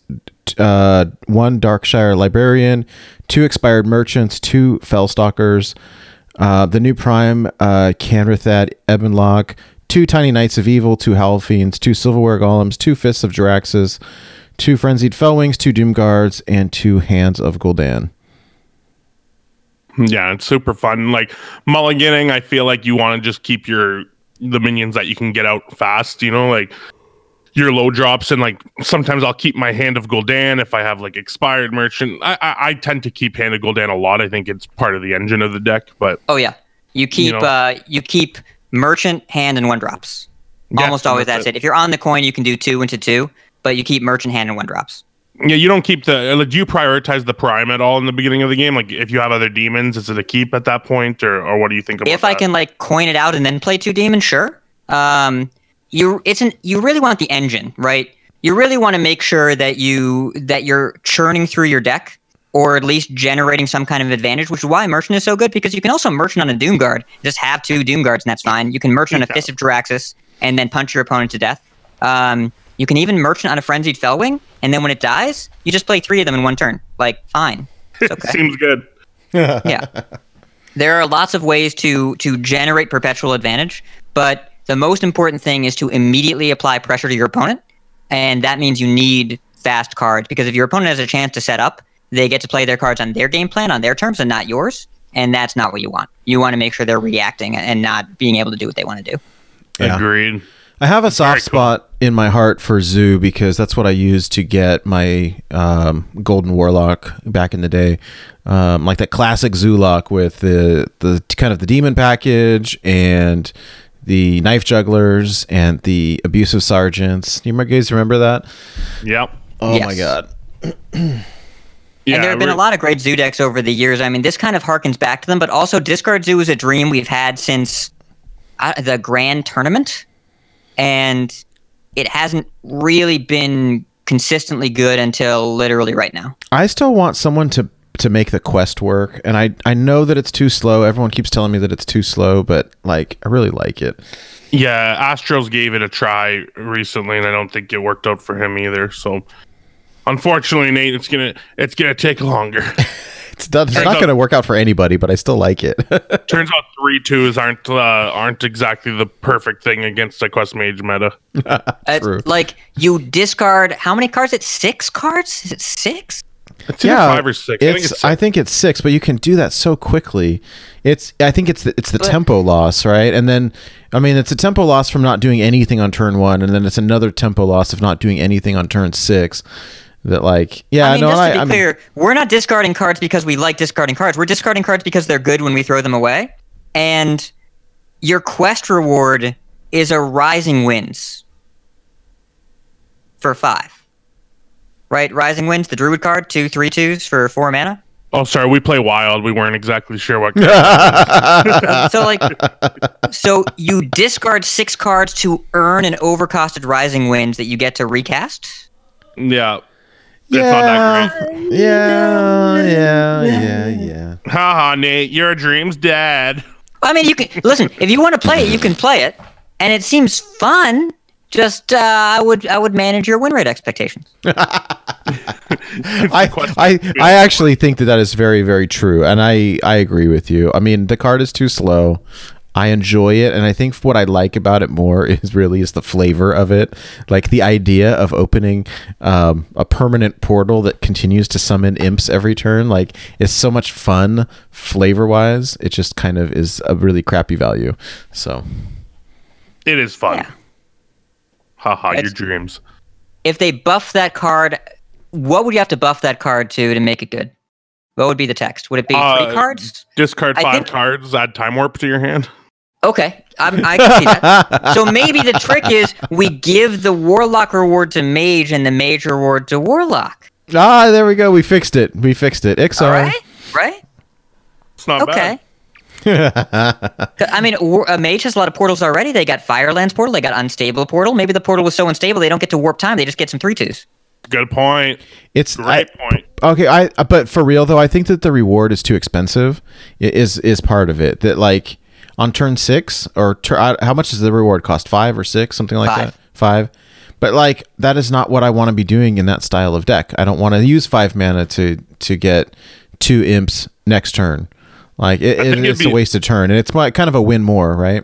uh, one Darkshire Librarian, two Expired Merchants, two Felstalkers, uh, the new Prime uh, Kanrathad Ebonlocke, two Tiny Knights of Evil, two Howlfiends, two Silverware Golems, two Fists of Jaraxxus, two Frenzied Felwings, two Doom Guards, and two Hands of Gul'dan. Yeah, it's super fun. Like mulliganing, I feel like you want to just keep your the minions that you can get out fast. You know, like your low drops and like sometimes I'll keep my hand of Gul'dan if I have like expired merchant. I, I, I tend to keep hand of Gul'dan a lot. I think it's part of the engine of the deck. But oh yeah, you keep you, know, uh, you keep merchant hand and one drops. Yeah, Almost always that's, it. it. If you're on the coin, you can do two into two, but you keep merchant hand and one drops. Yeah, you don't keep the. Like, do you prioritize the prime at all in the beginning of the game? Like, if you have other demons, is it a keep at that point, or or what do you think about? It? If I can like coin it out and then play two demons, sure. Um, you it's an you really want the engine, right? You really want to make sure that you that you're churning through your deck or at least generating some kind of advantage, which is why merchant is so good because you can also merchant on a doom guard. Just have two doom guards and that's fine. You can merchant on a fist of Jaraxxus and then punch your opponent to death. Um, you can even merchant on a frenzied Felwing, and then when it dies, you just play three of them in one turn. Like, fine. Okay. Seems good. yeah. There are lots of ways to to generate perpetual advantage, but the most important thing is to immediately apply pressure to your opponent. And that means you need fast cards because if your opponent has a chance to set up, they get to play their cards on their game plan, on their terms, and not yours. And that's not what you want. You want to make sure they're reacting and not being able to do what they want to do. Yeah. Agreed. I have a soft spot in my heart for Zoo because that's what I used to get my um, Golden Warlock back in the day, um, like that classic Zoo lock with the the kind of the demon package and the knife jugglers and the abusive sergeants. You guys remember that? Yep. Oh yes. my god. Yeah, and there have been a lot of great zoo decks over the years. I mean, this kind of harkens back to them, but also Discard Zoo is a dream we've had since uh, the Grand Tournament, and it hasn't really been consistently good until literally right now. I still want someone to to make the quest work. And I I know that it's too slow. Everyone keeps telling me that it's too slow, but like I really like it. Yeah, Astros gave it a try recently, and I don't think it worked out for him either. So, unfortunately, Nate, it's gonna it's gonna take longer. it's not, it's not going to work out for anybody, but I still like it. turns out three twos aren't uh, aren't exactly the perfect thing against a quest mage meta. uh, like you discard how many cards? It's six cards. Is it six? It's either five or six. I think It's, it's I six. think it's six, but you can do that so quickly. It's I think it's the, it's the But- tempo loss, right? And then I mean it's a tempo loss from not doing anything on turn one, and then it's another tempo loss of not doing anything on turn six. That like yeah, I mean, no, just to I, be I mean, clear, we're not discarding cards because we like discarding cards. We're discarding cards because they're good when we throw them away. And your quest reward is a Rising Winds for five. Right? Rising Winds, the Druid card, two, three twos for four mana. Oh, sorry. We play wild. We weren't exactly sure what. So, like, so you discard six cards to earn an overcosted Rising Winds that you get to recast? yeah. It's not that great. yeah, yeah, yeah, yeah. Haha, Nate, your dream's dead. I mean, you can listen. If you want to play it, you can play it, and it seems fun. Just uh, I would I would manage your win rate expectations. I, I I actually think that that is very very true, and I I agree with you. I mean, the card is too slow. I enjoy it, and I think what I like about it more is really is the flavor of it. Like the idea of opening um, a permanent portal that continues to summon imps every turn. Like it's so much fun flavor wise. It just kind of is a really crappy value. So It is fun. Yeah. Haha, your dreams. If they buff that card, what would you have to buff that card to to make it good? What would be the text? Would it be Uh, three cards? Discard five think- cards, add time warp to your hand. Okay, I'm, I can see that. So maybe the trick is we give the warlock reward to mage and the mage reward to warlock. ah, there we go. We fixed it. We fixed it. Iksar. All right, right? It's not Okay. bad. I mean, a mage has a lot of portals already. They got Firelands portal. They got Unstable portal. Maybe the portal was so unstable they don't get to warp time. They just get some three twos. Good point. It's I, Great point. Okay, I but for real though, I think that the reward is too expensive. Is is part of it that like on turn six or tur- uh, how much does the reward cost? Five or six, something like Five. that. Five. But like that is not what I want to be doing in that style of deck. I don't want to use five mana to to get two imps next turn. Like it, it, it'd it's a be- wasted turn, and it's like kind of a win more, right?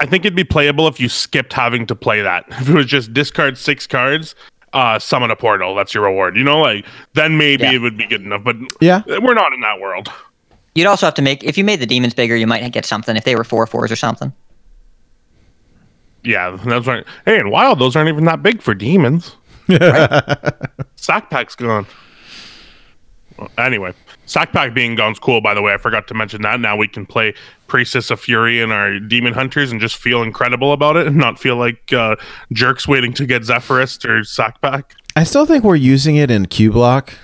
I think it'd be playable if you skipped having to play that. If it was just discard six cards, uh, summon a portal. That's your reward. You know, like then maybe Yeah. it would be good enough. But Yeah. we're not in that world. You'd also have to make if you made the demons bigger, you might get something if they were four fours or something. Yeah, that's right. Hey, and wild, those aren't even that big for demons. Sac Pact's gone. Well, anyway, sac pact being gone's cool. By the way, I forgot to mention that. Now we can play Priestess of Fury and our Demon Hunters and just feel incredible about it, and not feel like uh, jerks waiting to get Zephyrist or sac pact. I still think we're using it in Cube Lock.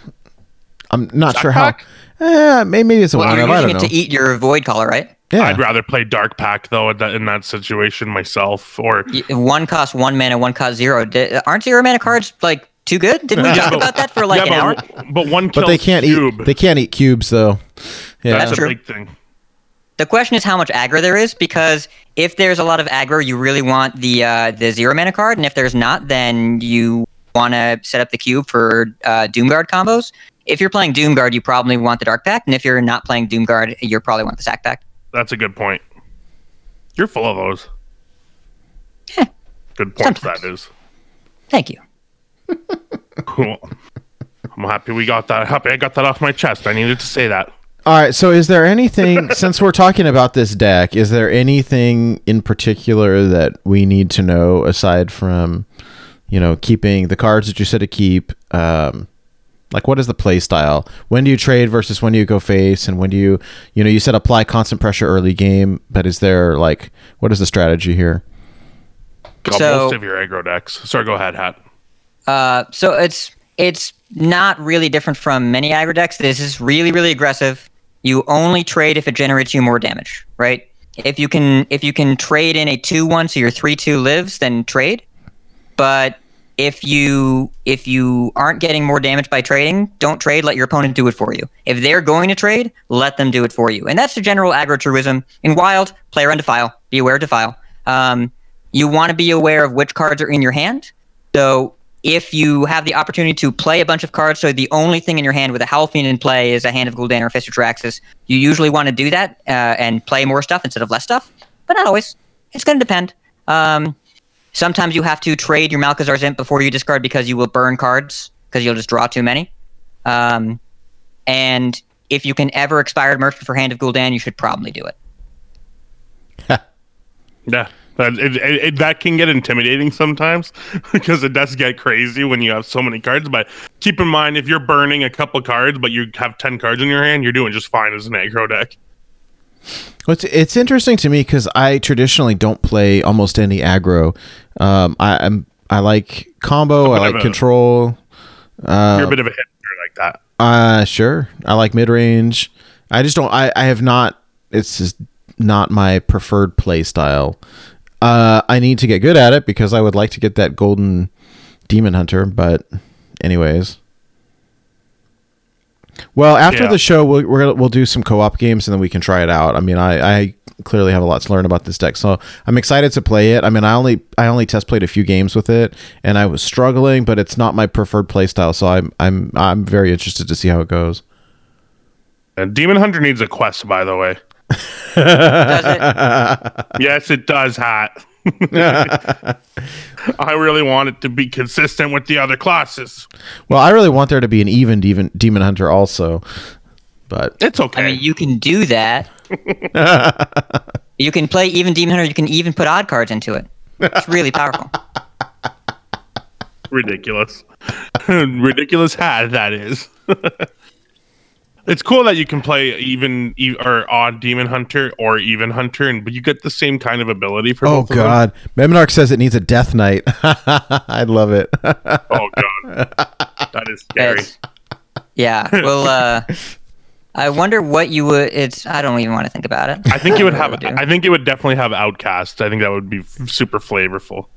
I'm not Sack sure pack? how. Eh, maybe, maybe it's a Well, one. you're I don't know. to eat your voidcaller, right? yeah. I'd rather play Dark Pact though in that, in that situation myself. Or One cost one mana, one cost zero. Di- aren't zero mana cards like too good? Didn't we talk but- about that for like yeah, an hour? but, but one but they can't cube. eat. They can't eat cubes though. Yeah. That's That's a true. big thing. The question is how much aggro there is, because if there's a lot of aggro, you really want the uh, the zero mana card, and if there's not, then you want to set up the cube for uh, Doomguard combos. If you're playing Doomguard, you probably want the Dark Pact, and if you're not playing Doomguard, you probably want the Sack Pact. That's a good point. You're full of those. Yeah, Good point. sometimes. that is. thank you. Cool. I'm happy we got that. Happy I got that off my chest. I needed to say that. All right. So, is there anything since we're talking about this deck? Is there anything in particular that we need to know aside from, you know, keeping the cards that you said to keep? Um, like, what is the play style? When do you trade versus when do you go face? And when do you, you know, you said apply constant pressure early game, but is there like, what is the strategy here? Got So- most of your aggro decks. Sorry, go ahead, Hat. Uh, so it's it's not really different from many aggro decks. This is really really aggressive. You only trade if it generates you more damage, right? If you can if you can trade in a two one, so your three two lives, then trade. But if you if you aren't getting more damage by trading, don't trade. Let your opponent do it for you. If they're going to trade, let them do it for you. And that's the general aggro truism. In Wild, play around defile. Be aware of defile. Um, you want to be aware of which cards are in your hand. So if you have the opportunity to play a bunch of cards, so the only thing in your hand with a Howlfiend in play is a Hand of Gul'dan or Fist of Jaraxxus, you usually want to do that uh, and play more stuff instead of less stuff. But not always. It's going to depend. Um, sometimes you have to trade your Malchezaar's Imp before you discard because you will burn cards because you'll just draw too many. Um, And if you can ever expired merchant for Hand of Gul'dan, you should probably do it. Yeah. That, it, it, it, that can get intimidating sometimes because it does get crazy when you have so many cards. But keep in mind, if you're burning a couple cards, but you have 10 cards in your hand, you're doing just fine as an aggro deck. Well, it's, it's interesting to me because I traditionally don't play almost any aggro. Um, I, I'm I like combo. I like a, control. Uh, you're a bit of a hitter like that. Uh, sure. I like mid range. I just don't. I, I have not. It's just not my preferred play style. Uh, I need to get good at it because I would like to get that golden demon hunter. But, anyways. Well, after yeah. the show, we'll we'll we'll do some co-op games and then we can try it out. I mean, I, I clearly have a lot to learn about this deck, so I'm excited to play it. I mean, I only I only test played a few games with it, and I was struggling, but it's not my preferred play style, so I'm I'm I'm very interested to see how it goes. And Demon Hunter needs a quest, by the way. does it? Yes, it does, Hat. I really want it to be consistent with the other classes. Well, I really want there to be an even demon, demon hunter also, but it's okay. I mean, you can do that. you can play even demon hunter. You can even put odd cards into it. It's really powerful. Ridiculous, ridiculous hat that is. It's cool that you can play even or odd demon hunter or even hunter, and but you get the same kind of ability for. Both. Oh God, Memnarch says it needs a death knight. I love it. oh God, that is scary. It's, yeah, well, uh, I wonder what you would. It's I don't even want to think about it. I think you would have. I think it would definitely have outcast. I think that would be super flavorful.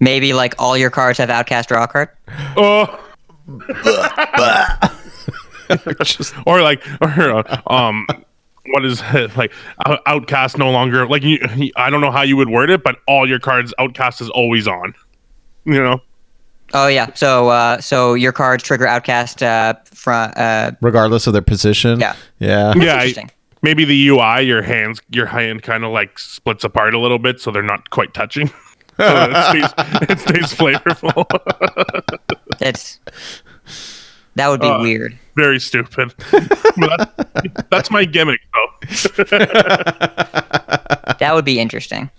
Maybe like all your cards have outcast draw card. Oh. just, or like, or uh, um, what is it like? Outcast no longer like you. I don't know how you would word it, but all your cards, Outcast is always on. You know. Oh yeah. So uh, so your cards trigger Outcast uh, from uh, regardless of their position. Yeah. Yeah. That's yeah. maybe the UI, your hands, your hand kind of like splits apart a little bit, so they're not quite touching. so it stays, it stays flavorful. it's that would be uh, weird. Very stupid. that, that's my gimmick, though. that would be interesting.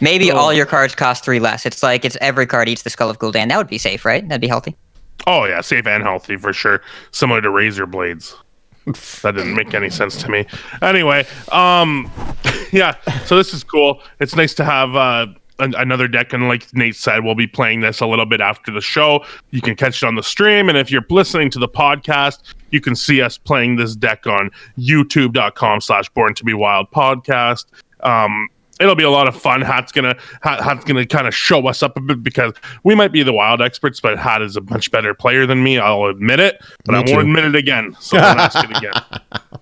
Maybe oh. all your cards cost three less. It's like it's every card eats the Skull of Gul'dan. That would be safe, right? That'd be healthy. Oh yeah, safe and healthy for sure. Similar to Razor Blades. that didn't make any sense to me. Anyway, um, yeah. So this is cool. It's nice to have uh, another deck. And like Nate said, we'll be playing this a little bit after the show. You can catch it on the stream. And if you're listening to the podcast, you can see us playing this deck on youtube.com slash born to be wild podcast. Um, it'll be a lot of fun. Hat's gonna Hat's gonna kind of show us up a bit because we might be the wild experts, but Hat is a much better player than me. I'll admit it, but me I won't admit it again. So I'll ask it again.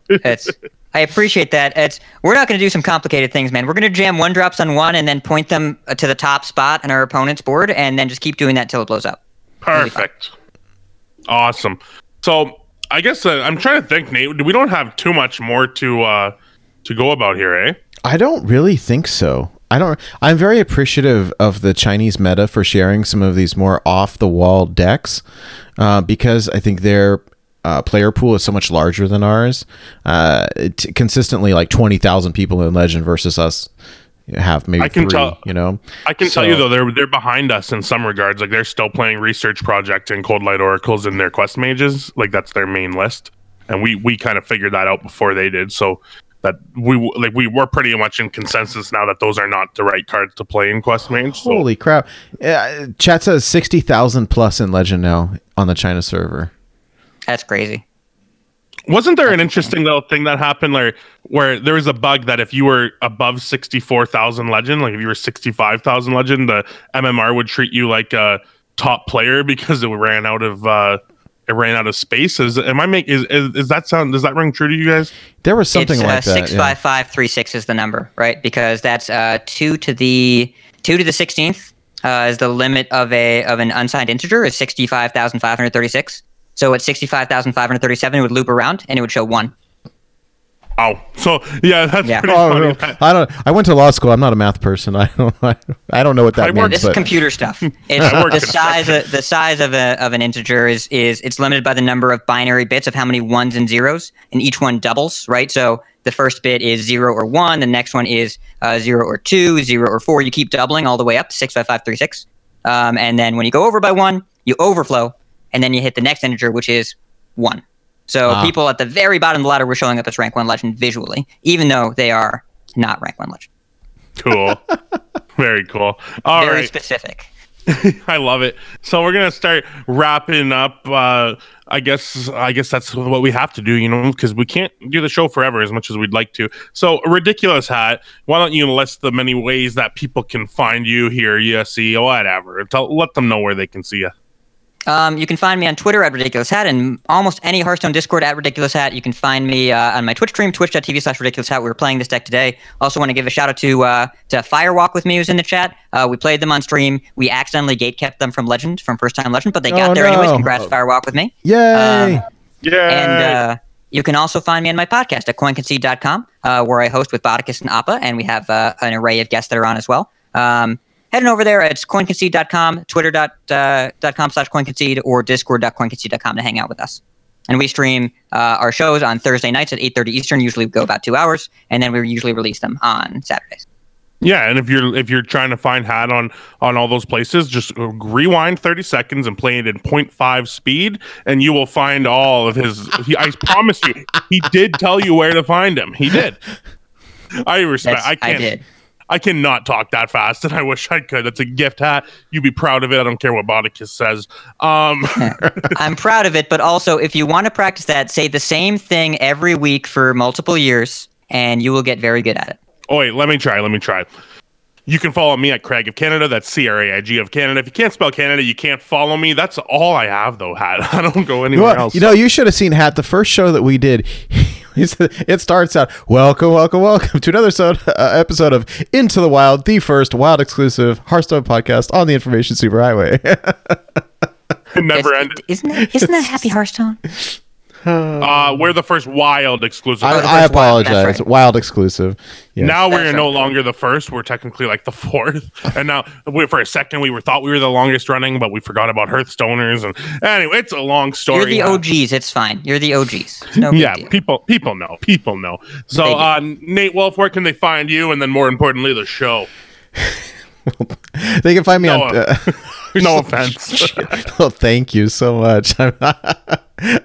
it's I appreciate that. It's we're not going to do some complicated things, man. We're going to jam one drops on one and then point them uh, to the top spot on our opponent's board, and then just keep doing that till it blows up. Perfect. Awesome. So I guess uh, I'm trying to think, Nate. We don't have too much more to uh, to go about here, eh? I don't really think so. I don't. I'm very appreciative of the Chinese meta for sharing some of these more off the wall decks, uh, because I think they're uh, player pool is so much larger than ours. Uh, it, consistently, like twenty thousand people in Legend versus us have maybe I can three, tell, you know. I can so, tell you though they're they're behind us in some regards. Like they're still playing Research Project and Cold Light Oracles in their quest mages. Like that's their main list, and we we kind of figured that out before they did. So that we like we were pretty much in consensus now that those are not the right cards to play in quest mage. So. Holy crap! Uh, chat says sixty thousand plus in Legend now on the China server. That's crazy. Wasn't there an interesting little thing that happened where where there was a bug that if you were above sixty four thousand legend, like if you were sixty five thousand legend, the MMR would treat you like a top player because it ran out of uh, it ran out of space. Is am I make is, is, is that sound does that ring true to you guys? There was something it's, like uh, that. Six yeah. five five three six is the number, right? Because that's uh, two to the two to the sixteenth uh, is the limit of a of an unsigned integer is sixty five thousand five hundred thirty six. So at 65,537, it would loop around and it would show one. Oh, so yeah, that's Yeah. pretty Oh, funny. no. I don't. I went to law school. I'm not a math person. I don't. I don't know what that I work- means. This is computer stuff. It's the size of the size of a of an integer is is it's limited by the number of binary bits of how many ones and zeros, and each one doubles, right? So the first bit is zero or one, the next one is uh, zero or two, zero or four. You keep doubling all the way up to six five five three six, um, and then when you go over by one, you overflow, and then you hit the next integer, which is one. So Ah. people at the very bottom of the ladder were showing up as rank one legend visually, even though they are not rank one legend. cool. Very cool. All right. very specific. I love it. So we're gonna start wrapping up. Uh, I guess I guess that's what we have to do, you know, because we can't do the show forever as much as we'd like to. So, ridiculous hat. Why don't you list the many ways that people can find you here, USC, or whatever? Tell, let them know where they can see you. Um, you can find me on Twitter at Ridiculous Hat and almost any Hearthstone Discord at Ridiculous Hat. You can find me uh, on my Twitch stream, twitch.tv slash Ridiculous Hat. We were playing this deck today. Also want to give a shout out to uh, to Firewalk with me who's in the chat. Uh, we played them on stream. We accidentally gate kept them from Legend, from first time Legend, but they got Oh, there anyways. no. Congrats, Firewalk with me. Yay! Um, Yeah. And uh, you can also find me on my podcast at coinconcede.com, uh, where I host with Bodicus and Appa, and we have uh, an array of guests that are on as well. Um, heading over there, it's coinconcede.com, twitter.com uh, dot com slash coinconcede, or discord.coinconcede.com to hang out with us. And we stream uh, our shows on Thursday nights at 8.30 Eastern, usually we go about two hours, and then we usually release them on Saturdays. Yeah, and if you're if you're trying to find hat on on all those places, just rewind 30 seconds and play it in 0.5 speed, and you will find all of his. He, I promise you, he did tell you where to find him. He did. I respect. That's, I I can't. did. I cannot talk that fast, and I wish I could. That's a gift hat. You'd be proud of it. I don't care what Bodicus says. Um, I'm proud of it, but also if you want to practice that, say the same thing every week for multiple years, and you will get very good at it. oh wait, let me try. Let me try. You can follow me at Craig of Canada. That's C R A I G of Canada. If you can't spell Canada, you can't follow me. That's all I have, though. Hat. I don't go You anywhere know, else. you know, you should have seen Hat the first show that we did. it starts out, welcome, welcome, welcome to another so, uh, episode of Into the Wild, the first wild exclusive Hearthstone podcast on the Information Superhighway. It never It's- ended. Isn't that, isn't that Happy Hearthstone? Uh, we're the first wild exclusive. I, the I first wild, apologize. right. Wild exclusive. Yes. now we're That's no longer the first. We're technically like the fourth. And now we, for a second we were thought we were the longest running, but we forgot about Hearthstoners. And anyway, it's a long story. You're the Uh, OGs. It's fine. You're the OGs. No yeah, deal. people people know. People know. So uh, Nate Wolfe, where can they find you? And then more importantly, the show. they can find me No, on. Uh, No offense. oh, thank you so much.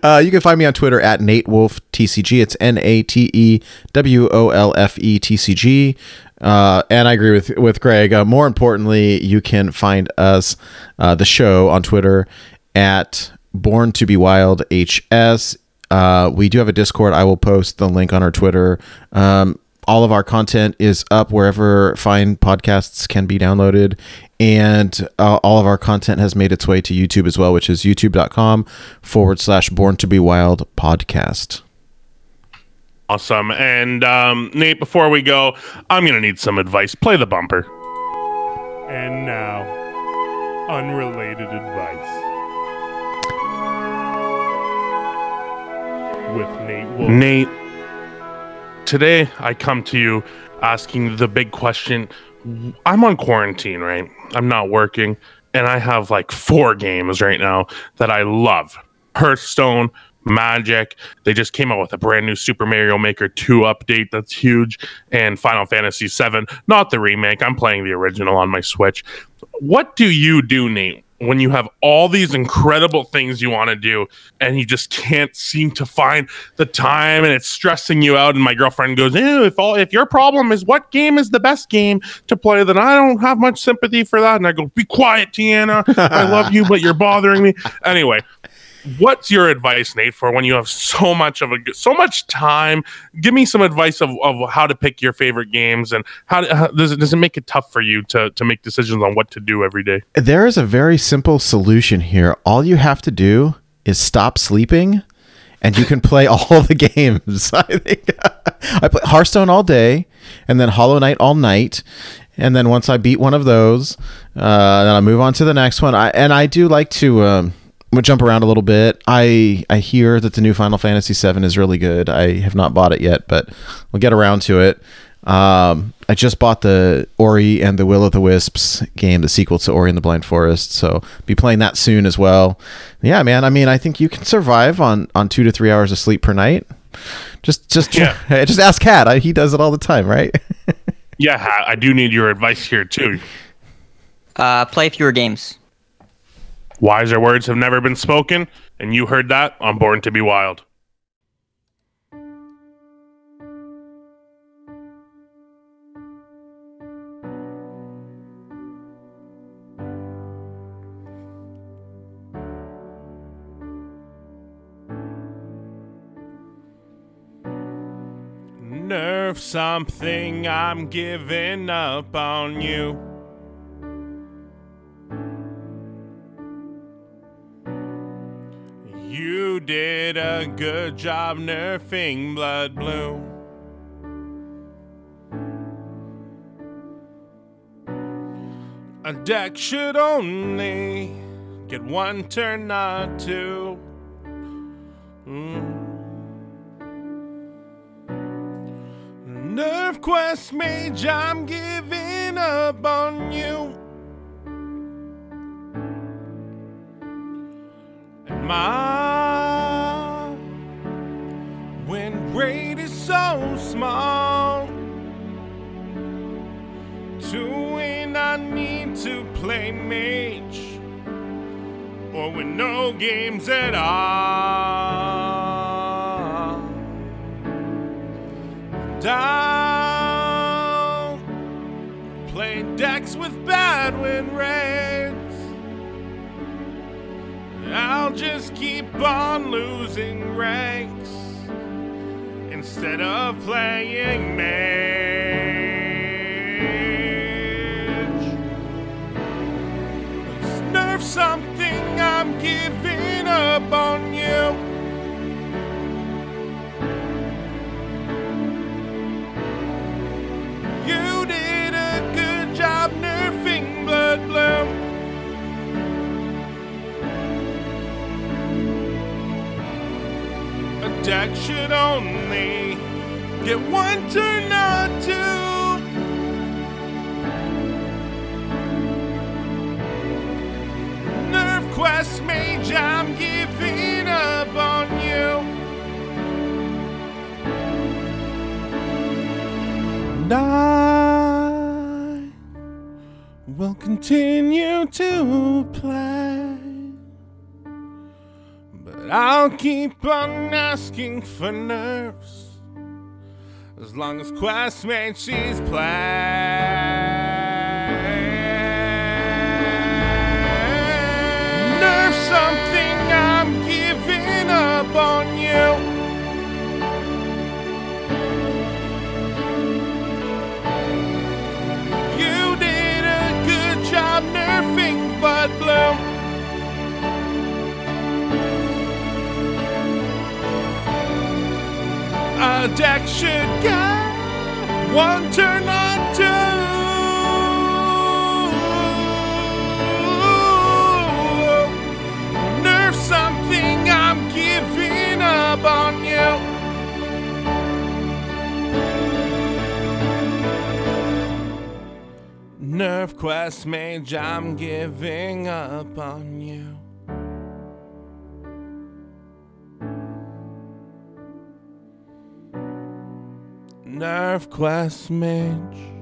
Uh, you can find me on Twitter at Nate Wolfe TCG. It's N A T E W O L F E T C G. Uh, and I agree with with Greg. Uh, more importantly, you can find us, uh, the show, on Twitter at Born to Be Wild HS. Uh, we do have a Discord. I will post the link on our Twitter. Um, all of our content is up wherever fine podcasts can be downloaded and uh, all of our content has made its way to youtube as well which is youtube.com forward slash born to be wild podcast awesome. And um, Nate, before we go, I'm gonna need some advice. Play the bumper. And now, unrelated advice. With Nate Wolfe. Nate, today I come to you asking the big question. I'm on quarantine, right? I'm not working, and I have like four games right now that I love Hearthstone, Magic. They just came out with a brand new Super Mario Maker 2 update that's huge, and Final Fantasy 7, not the remake. I'm playing the original on my Switch. What do you do, Nate? When you have all these incredible things you want to do and you just can't seem to find the time and it's stressing you out and my girlfriend goes, if all if your problem is what game is the best game to play, then I don't have much sympathy for that. And I go, Be quiet, Tiana. I love you, but you're bothering me. Anyway, what's your advice nate for when you have so much of a so much time? Give me some advice of, of how to pick your favorite games and how, how does it does it make it tough for you to to make decisions on what to do every day? There is a very simple solution here. All you have to do is stop sleeping and you can play all the games. I think i play hearthstone all day and then hollow knight all night. And then once i beat one of those uh, then i move on to the next one. I, and i do like to um, gonna jump around a little bit. I I hear that the new Final Fantasy VII is really good. I have not bought it yet, but we'll get around to it. Um, I just bought the Ori and the Will of the Wisps game, the sequel to Ori and the Blind Forest. So be playing that soon as well. Yeah, man. I mean, I think you can survive on on two to three hours of sleep per night. Just just Yeah. just ask Cat. He does it all the time, right? Yeah, I do need your advice here too. Uh, play fewer games. Wiser words have never been spoken, and you heard that on Born to Be Wild. Nerf something, I'm giving up on you. You did a good job nerfing Blood Blue. A deck should only get one turn, not two. Mm. Nerf Quest Mage, I'm giving up on you. And my small. To win, I need to play mage, or win no games at all. Down, play decks with bad win rates. I'll just keep on losing ranks instead of playing mage. Nerf something, I'm giving up on you. You did a good job nerfing Blood Blue. A deck should only get one turn, not two. Nerf Quest Mage, I'm giving up on you. And I will continue to play. But I'll keep on asking for nerfs as long as Quest Mage she's playing. Nerf something, I'm giving up on. You A deck should get one turn on two. Nerf something, I'm giving up on you. Nerf Quest Mage, I'm giving up on you. Nerf Quest Mage.